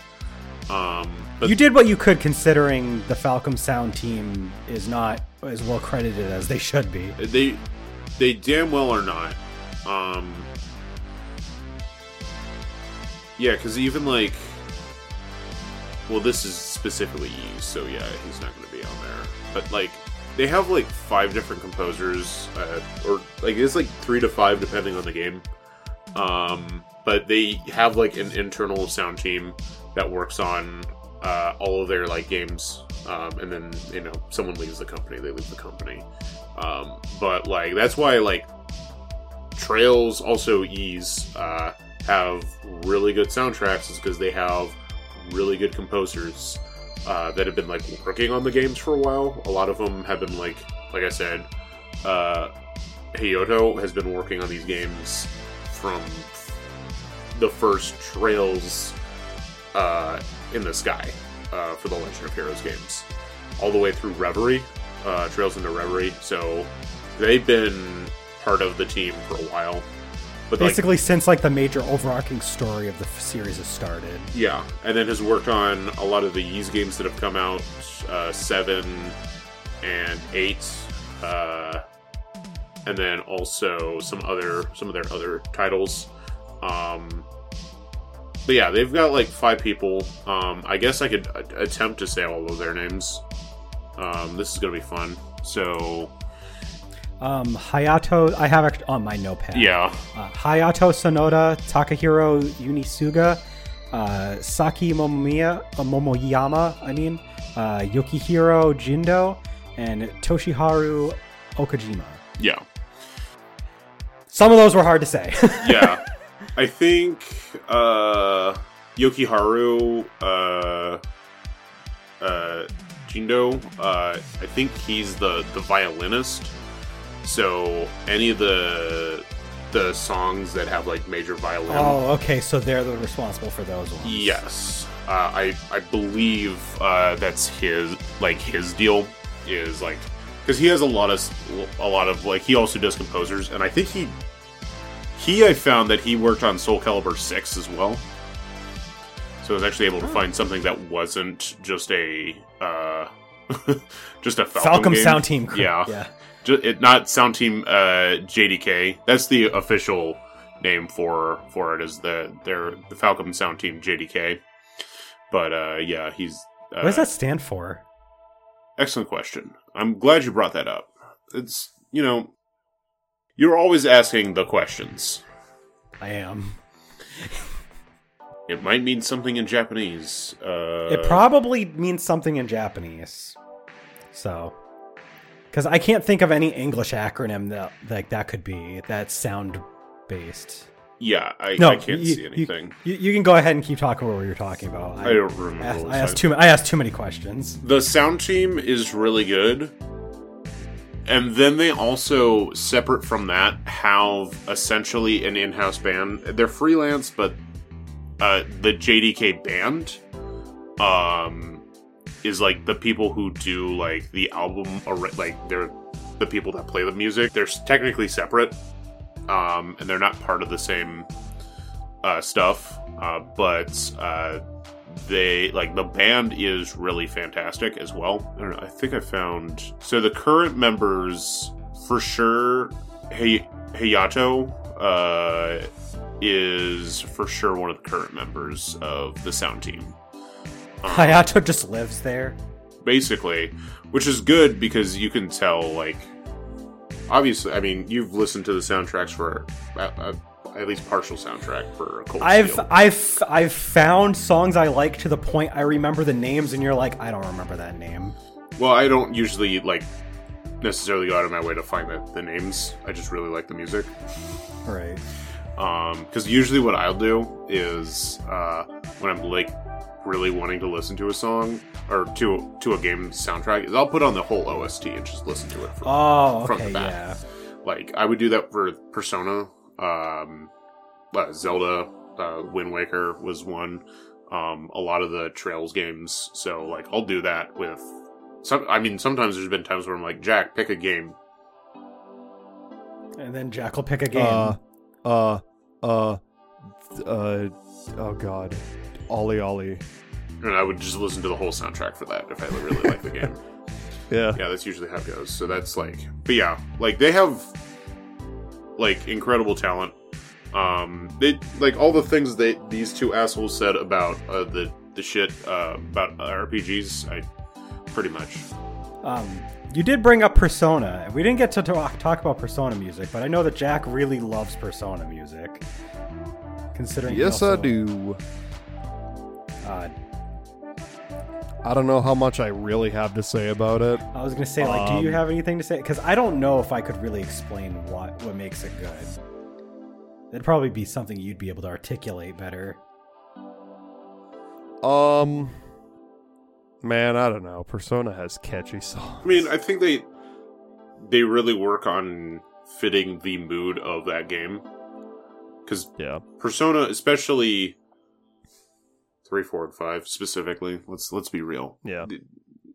Um you did what you could, considering the Falcom Sound team is not as well credited as they should be. they they damn well are not. Um yeah because even like well this is specifically used so yeah he's not going to be on there. But like they have like five different composers uh, or like it's like three to five depending on the game. Um but they have like an internal sound team that works on uh, all of their like games um, and then you know someone leaves the company they leave the company. Um, but like that's why like trails also Ys uh, have really good soundtracks is because they have really good composers uh, that have been like working on the games for a while. A lot of them have been like like i said uh, has been working on these games from the first trails uh, in the sky uh, for the Legend of Heroes games, all the way through Reverie, uh, Trails into Reverie. So they've been part of the team for a while. But like, Basically, since like the major overarching story of the f- series has started. yeah, and then has worked on a lot of the Ys games that have come out, uh, seven and eight, uh, and then also some other some of their other titles. Um, but yeah, they've got like five people. Um, I guess I could a- attempt to say all of their names. Um, this is gonna be fun. So Um, Hayato, I have it on my notepad. yeah, Uh, Hayato Sonoda, Takahiro Unisuga, uh, Saki Momomiya, uh, Momoyama, I mean, uh, Yukihiro Jindo, and Toshiharu Okajima. yeah. Some of those were hard to say. yeah, I think uh, Yokiharu uh, uh, Jindo. Uh, I think he's the the violinist. So any of the the songs that have like major violin, oh, okay, so they're the responsible for those ones. yes, uh, I I believe uh, that's his like his deal is like because he has a lot of a lot of like he also does composers and I think he he I found that he worked on Soul Calibur six as well. So I was actually able to find something that wasn't just a uh, just a Falcom, Falcom game. Sound Team. crew. Yeah, yeah. Ju- it, not Sound Team uh, JDK. That's the official name for for it. Is the they're the Falcom Sound Team JDK. But uh, yeah, he's. Uh, What does that stand for? Excellent question. I'm glad you brought that up. It's you know, you're always asking the questions. I am. It might mean something in Japanese. Uh, It probably means something in Japanese. So, because I can't think of any English acronym that like that could be that sound based. yeah, I, No, I can't you- see anything. You, you can go ahead and keep talking about what you're talking about. I, don't remember. asked, what I asked too. I asked too many questions. The sound team is really good. And then they also, separate from that, have essentially an in house band. They're freelance, but uh, the JDK band um, is like the people who do like the album, ar- like they're the people that play the music. They're technically separate, um, and they're not part of the same uh, stuff. Uh, but uh, they like the band is really fantastic as well. I, don't know, I think I found so the current members for sure. Hey, Hayato uh, is for sure one of the current members of the sound team. Um, Hayato just lives there. basically, which is good because you can tell like obviously. I mean, you've listened to the soundtracks for uh, uh, at least partial soundtrack for Cold I've Steel. I've I've found songs I like to the point I remember the names, and you're like, I don't remember that name. Well, I don't usually like necessarily go out of my way to find the, the names. I just really like the music. Right. Um, because usually what I'll do is uh, when I'm like really wanting to listen to a song or to to a game soundtrack, is I'll put on the whole OST and just listen to it. From, Oh, From the okay, back. yeah. Like I would do that for Persona, um, uh, Zelda, uh, Wind Waker was one. Um, a lot of the Trails games. So like I'll do that with. Some, I mean, sometimes there's been times where I'm like, Jack, pick a game. And then Jack will pick a game. Uh, uh, uh, uh, oh god, OlliOlli. And I would just listen to the whole soundtrack for that if I really like the game. Yeah. Yeah, that's usually how it goes. So that's like, but yeah, like they have like incredible talent. Um, they like all the things that these two assholes said about uh, the the shit uh, about RPGs. I pretty much. Um, you did bring up Persona. We didn't get to talk, talk about Persona music, but I know that Jack really loves Persona music. Considering he Yes, I do. Uh, I don't know how much I really have to say about it. I was gonna say, like, do you Um, have anything to say? Because I don't know if I could really explain what what makes it good. It'd probably be something you'd be able to articulate better. Um, man, I don't know. Persona has catchy songs. I mean, I think they they really work on fitting the mood of that game because Yeah. Persona, especially three, four, and five specifically. Let's let's be real. Yeah.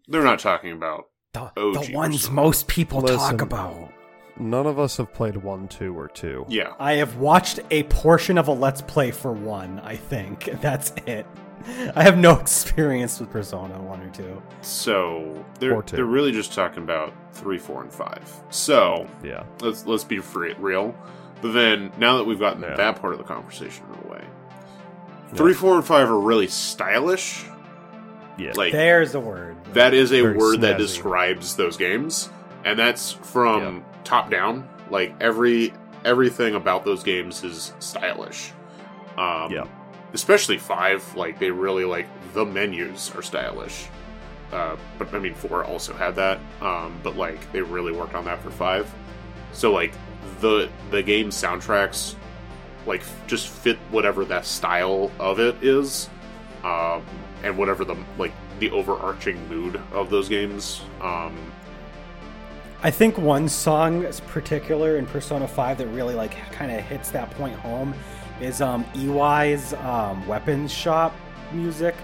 They're not talking about The, OG the ones Persona. most people Listen. talk about. None of us have played one, two, or two. yeah. I have watched a portion of a Let's Play for one, I think. That's it. I have no experience with Persona 1 or 2. So they're Or two. they're really just talking about three, four, and five. So Yeah. let's let's be free, real. But then now that we've gotten Yeah. that part of the conversation out of the way, three, four, and five are really stylish. Yeah. Like There's a word. that is a Very word that snazzy. describes those games, and that's from Yeah. top down. Like every everything about those games is stylish. Um, Yeah. especially five. Like they really like the menus are stylish. Uh, but I mean, four also had that. Um, but like they really worked on that for five. So like the the game soundtracks like just fit whatever that style of it is, um, and whatever the like the overarching mood of those games. Um, I think one song is particular in Persona 5 that really like kind of hits that point home is um Iwai's um weapons shop music.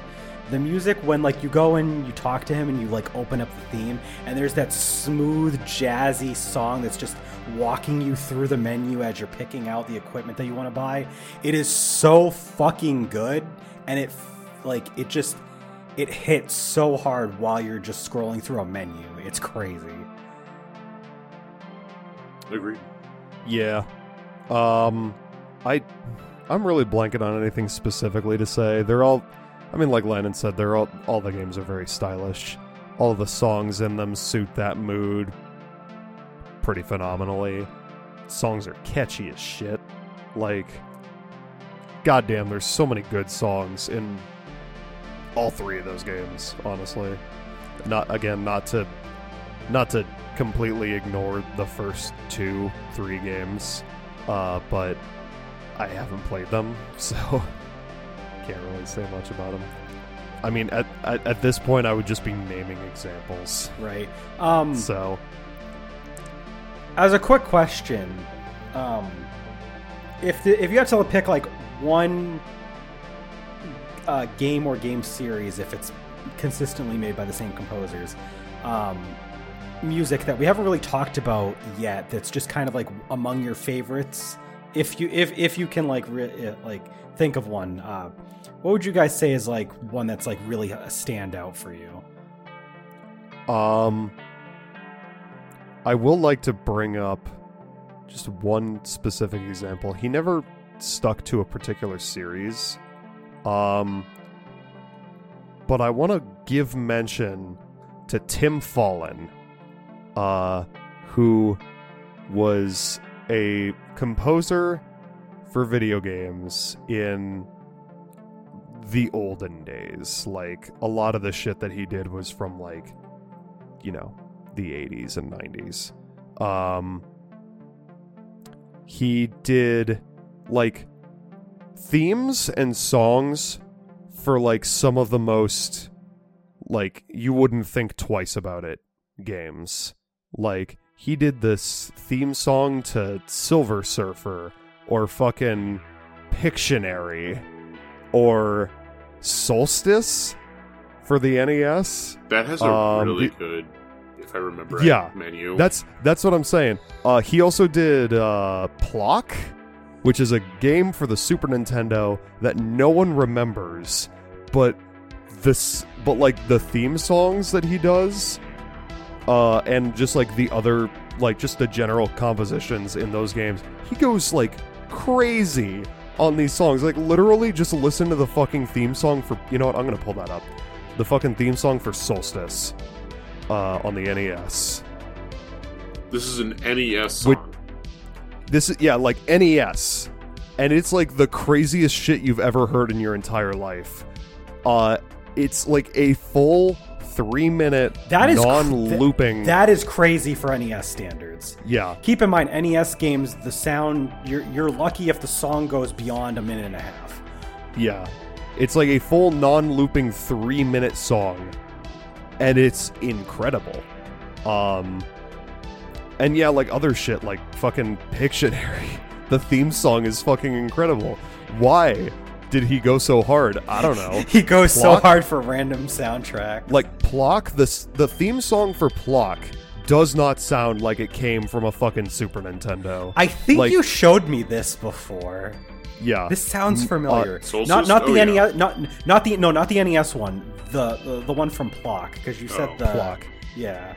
The music when like you go and you talk to him and you like open up the theme and there's that smooth jazzy song that's just walking you through the menu as you're picking out the equipment that you want to buy. It is so fucking good and it like it just it hits so hard while you're just scrolling through a menu. It's crazy. agreed. Yeah. Um I I'm really blanking on anything specifically to say. They're all I mean like Lennon said, they're all all the games are very stylish. All the songs in them suit that mood pretty phenomenally. Songs are catchy as shit. Like goddamn, there's so many good songs in all three of those games, honestly. Not again, not to not to completely ignore the first two, three games, uh, but I haven't played them, so can't really say much about them. I mean, at, at at this point, I would just be naming examples. Right. Um, So as a quick question, um, if the, if you had to pick like one uh, game or game series, if it's consistently made by the same composers, um, music that we haven't really talked about yet, that's just kind of like among your favorites, if you if if you can like re- uh, like think of one, uh, what would you guys say is like one that's like really a standout for you? Um, I will like to bring up just one specific example. He never stuck to a particular series. Um, but I want to give mention to Tim Follin, uh, who was a composer for video games in the olden days. Like a lot of the shit that he did was from like you know, the 80s and 90s. Um he did like themes and songs for like some of the most like you wouldn't think twice about it games. Like he did this theme song to Silver Surfer or fucking Pictionary or Solstice for the NES. That has a Um, really the- good, if I remember, Yeah, right, menu. That's that's what I'm saying. Uh, he also did uh, Plok, which is a game for the Super Nintendo that no one remembers, but this but like the theme songs that he does, uh, and just like the other like just the general compositions in those games, he goes like crazy on these songs. Like literally, just listen to the fucking theme song for you know what? I'm gonna pull that up. The fucking theme song for Solstice uh, on the NES. this is an NES song. Would- This is yeah, like NES, and it's like the craziest shit you've ever heard in your entire life. Uh, it's like a full three minute That is non-looping. That is crazy for NES standards. yeah, Keep in mind, NES games, the sound you're you're lucky if the song goes beyond a minute and a half. yeah. It's like a full non-looping three minute song, and it's incredible. Um, and yeah, like other shit, like fucking Pictionary. The theme song is fucking incredible. Why? Did he go so hard? I don't know. He goes so hard for random soundtrack. like Plok, the the theme song for Plok does not sound like it came from a fucking Super Nintendo. I think like- you showed me this before. yeah, This sounds mm, uh, familiar. Soul not System? not the NES, not not the no, not the NES one. The the, the one from Plok because you said Oh. the Plok. Yeah.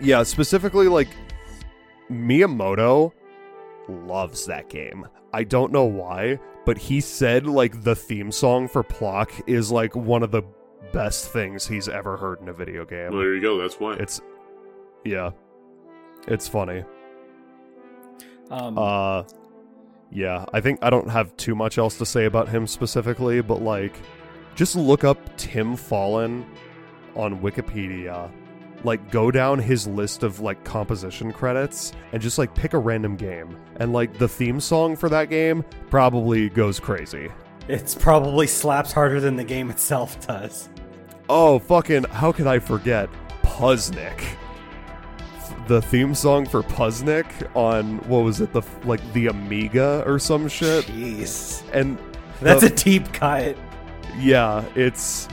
yeah. Specifically, like Miyamoto loves that game. I don't know why, but he said like the theme song for Plok is like one of the best things he's ever heard in a video game. Well, there you go. That's why. It's yeah, it's funny. Um, Uh yeah, I think I don't have too much else to say about him specifically, but like just look up Tim Follin on Wikipedia. Like go down his list of like composition credits and just like pick a random game. And like the theme song for that game probably goes crazy. it's probably slaps harder than the game itself does. Oh, fucking how could I forget Puznic? The theme song for Puznic on what was it the like the Amiga or some shit Jeez, and that's the- a deep cut. yeah it's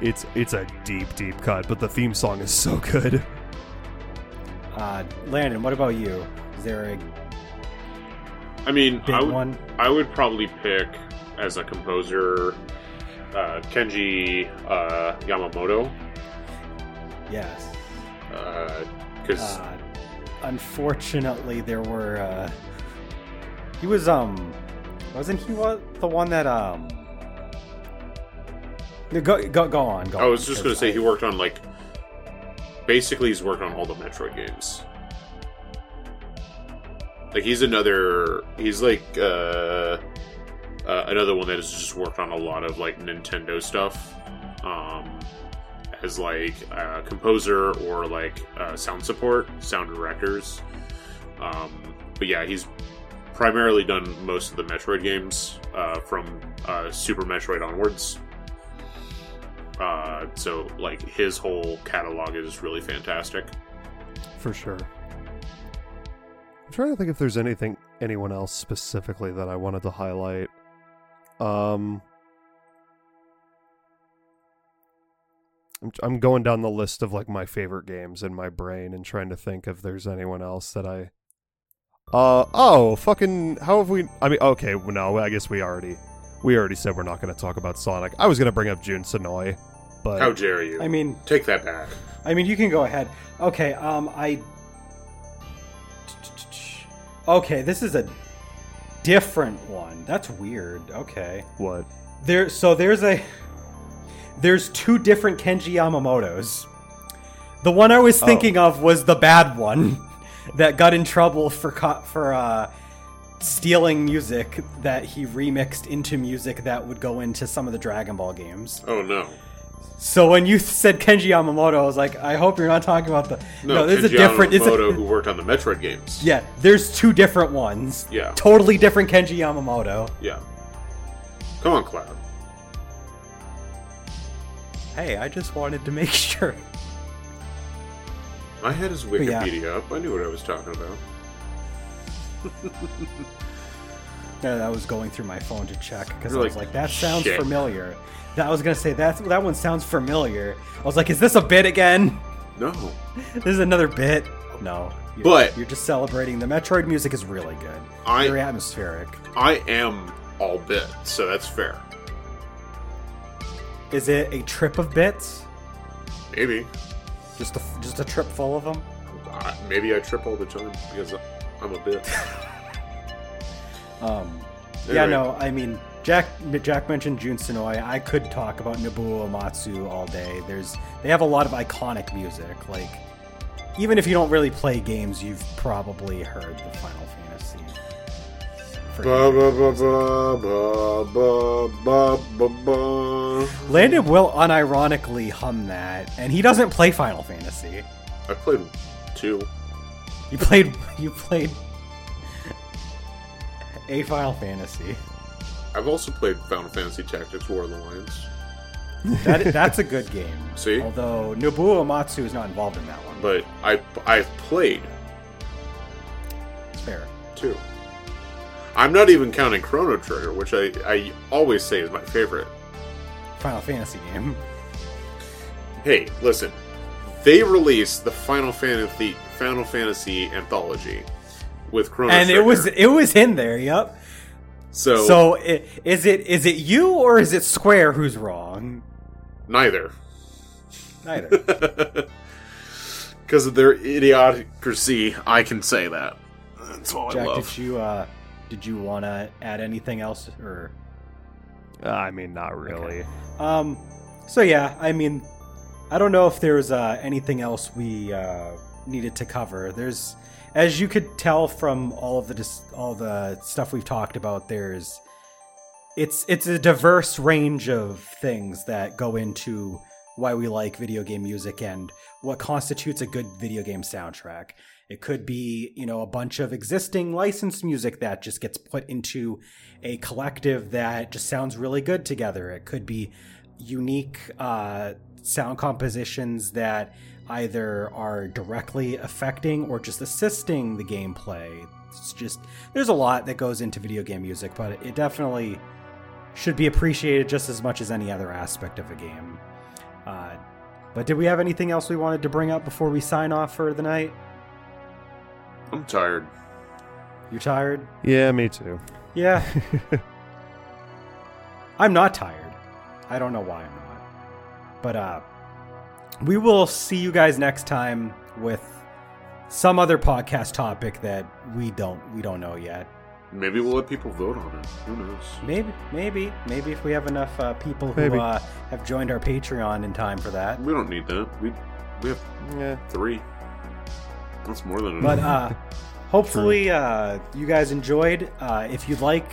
it's it's a deep deep cut but the theme song is so good Uh, Landon, what about you? Is there a I mean, I would, one? I would probably pick as a composer uh, Kenji uh, Yamamoto Yes. because Uh, unfortunately, there were. Uh, he was um, wasn't he what the one that um? Go go go on. Go I was on, just going to say I- he worked on like basically he's worked on all the Metroid games. Like he's another he's like uh, uh another one that has just worked on a lot of like Nintendo stuff. Um as like a composer or like uh, sound support, sound directors. Um but yeah, he's primarily done most of the Metroid games uh, from uh, Super Metroid onwards. Uh, so like his whole catalog is really fantastic. for sure trying to think if there's anything anyone else specifically that i wanted to highlight um I'm, I'm going down the list of like my favorite games in my brain and trying to think if there's anyone else that i uh oh fucking how have we i mean okay no i guess we already we already said we're not going to talk about sonic i was going to bring up Jun Senoue, but How dare you? I mean, Take that back. I mean, you can go ahead. Okay. Um, I. Okay, this is a different one. That's weird. Okay. what There, so there's a there's two different Kenji Yamamotos. The one I was Oh. thinking of was the bad one that got in trouble for for uh, stealing music that he remixed into music that would go into some of the Dragon Ball games. Oh no. So when you said Kenji Yamamoto, I was like, I hope you're not talking about the No, there's Kenji a different. It's Yamamoto a, who worked on the Metroid games. yeah, there's two different ones. Yeah. totally different Kenji Yamamoto. Yeah. Come on, Cloud. Hey, I just wanted to make sure. I had his yeah. Wikipedia up. I knew what I was talking about. Yeah, I was going through my phone to check because I was like, like, that sounds "Shit." familiar. That I was gonna say that that one sounds familiar. I was like, is this a bit again? No. This is another bit. No, you're, But- you're just celebrating. The Metroid music is really good. I- Very atmospheric. I am all bit, so that's fair. Is it a trip of bits? Maybe. Just a just a trip full of them? I, maybe I trip all the time because I'm a bit. Um, yeah, no, I mean, Jack Jack mentioned Jun Senoue. I could talk about Nobuo Uematsu all day. There's they have a lot of iconic music. Like, even if you don't really play games, you've probably heard the Final Fantasy. Landon will unironically hum that, and he doesn't play Final Fantasy. I played two. You played you played a Final Fantasy. I've also played Final Fantasy Tactics War of the Lions. That that's a good game. See? although Nobuo Uematsu is not involved in that one. But I I've played it's fair. two. I'm not even counting Chrono Trigger, which I, I always say is my favorite. Final Fantasy game. Hey, listen. They released the Final Fantasy Final Fantasy anthology with Chrono and Trigger. it was it was in there. Yep. So, So i- is it is it you or is it Square who's wrong? neither. Neither. Because of their idiocracy, I can say that. That's all I Jack, love. did you uh did you want to add anything else or Uh, I mean, not really. um so yeah, I mean I don't know if there's uh anything else we uh needed to cover. There's as you could tell from all of the dis- all the stuff we've talked about there's it's it's a diverse range of things that go into why we like video game music and what constitutes a good video game soundtrack. It could be, you know, a bunch of existing licensed music that just gets put into a collective that just sounds really good together. It could be unique uh, sound compositions that either are directly affecting or just assisting the gameplay. It's just there's a lot that goes into video game music, but it definitely should be appreciated just as much as any other aspect of a game. Uh, but did we have anything else we wanted to bring up before we sign off for the night? I'm tired. You tired? Yeah, me too. Yeah. I'm not tired. I don't know why I'm not. But uh we will see you guys next time with some other podcast topic that we don't we don't know yet. Maybe we'll let people vote on it. Who knows? Maybe maybe maybe if we have enough uh, people who uh, have joined our Patreon in time for that. We don't need that. We we have Yeah. three. That's more than But enough. uh, hopefully, uh, you guys enjoyed. Uh, if you'd like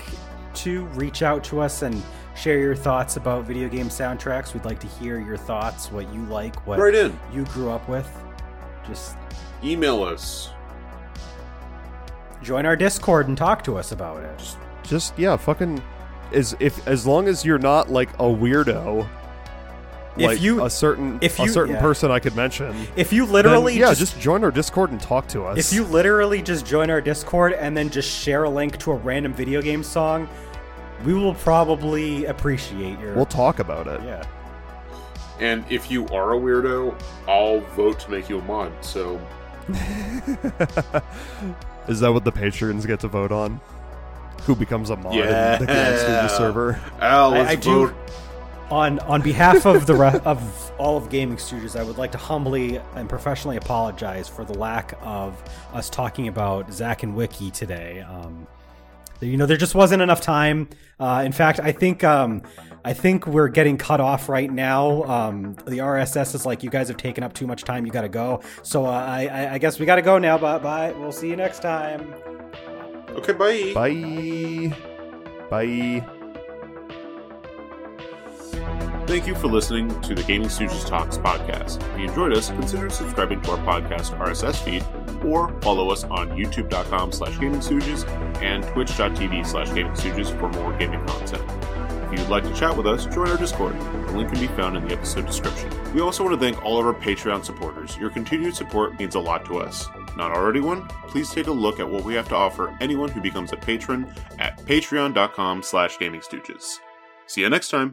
to reach out to us and share your thoughts about video game soundtracks, we'd like to hear your thoughts, what you like, what right in. you grew up with. Just Email us. join our Discord and talk to us about it. Just yeah, fucking. As if as long as you're not like a weirdo. If like you- a certain if a you- certain yeah. person I could mention, If you then, literally yeah, just, just, join our Discord and talk to us. if you literally just join our Discord and then just share a link to a random video game song, we will probably appreciate your we'll talk about it. yeah. And if you are a weirdo, I'll vote to make you a mod. So Is that what the patrons get to vote on? Who becomes a mod Yeah. in the Game Studio server? Al, I- let's I do- vote. On on behalf of the re- of all of Gaming Stooges, I would like to humbly and professionally apologize for the lack of us talking about Zack and Wiki today. Um, you know, there just wasn't enough time. Uh, in fact, I think um, I think we're getting cut off right now. Um, the RSS is like, you guys have taken up too much time. You got to go. So uh, I, I I guess we got to go now. Bye bye. We'll see you next time. Okay, bye. Bye. Bye. Thank you for listening to the Gaming Stooges Talks podcast. If you enjoyed us, consider subscribing to our podcast RSS feed or follow us on youtube.com slash gaming stooges and twitch.tv slash gaming stooges for more gaming content. If you'd like to chat with us, join our Discord. The link can be found in the episode description. We also want to thank all of our Patreon supporters. Your continued support means a lot to us. Not already one? Please take a look at what we have to offer anyone who becomes a patron at patreon.com slash gaming stooges. See you next time.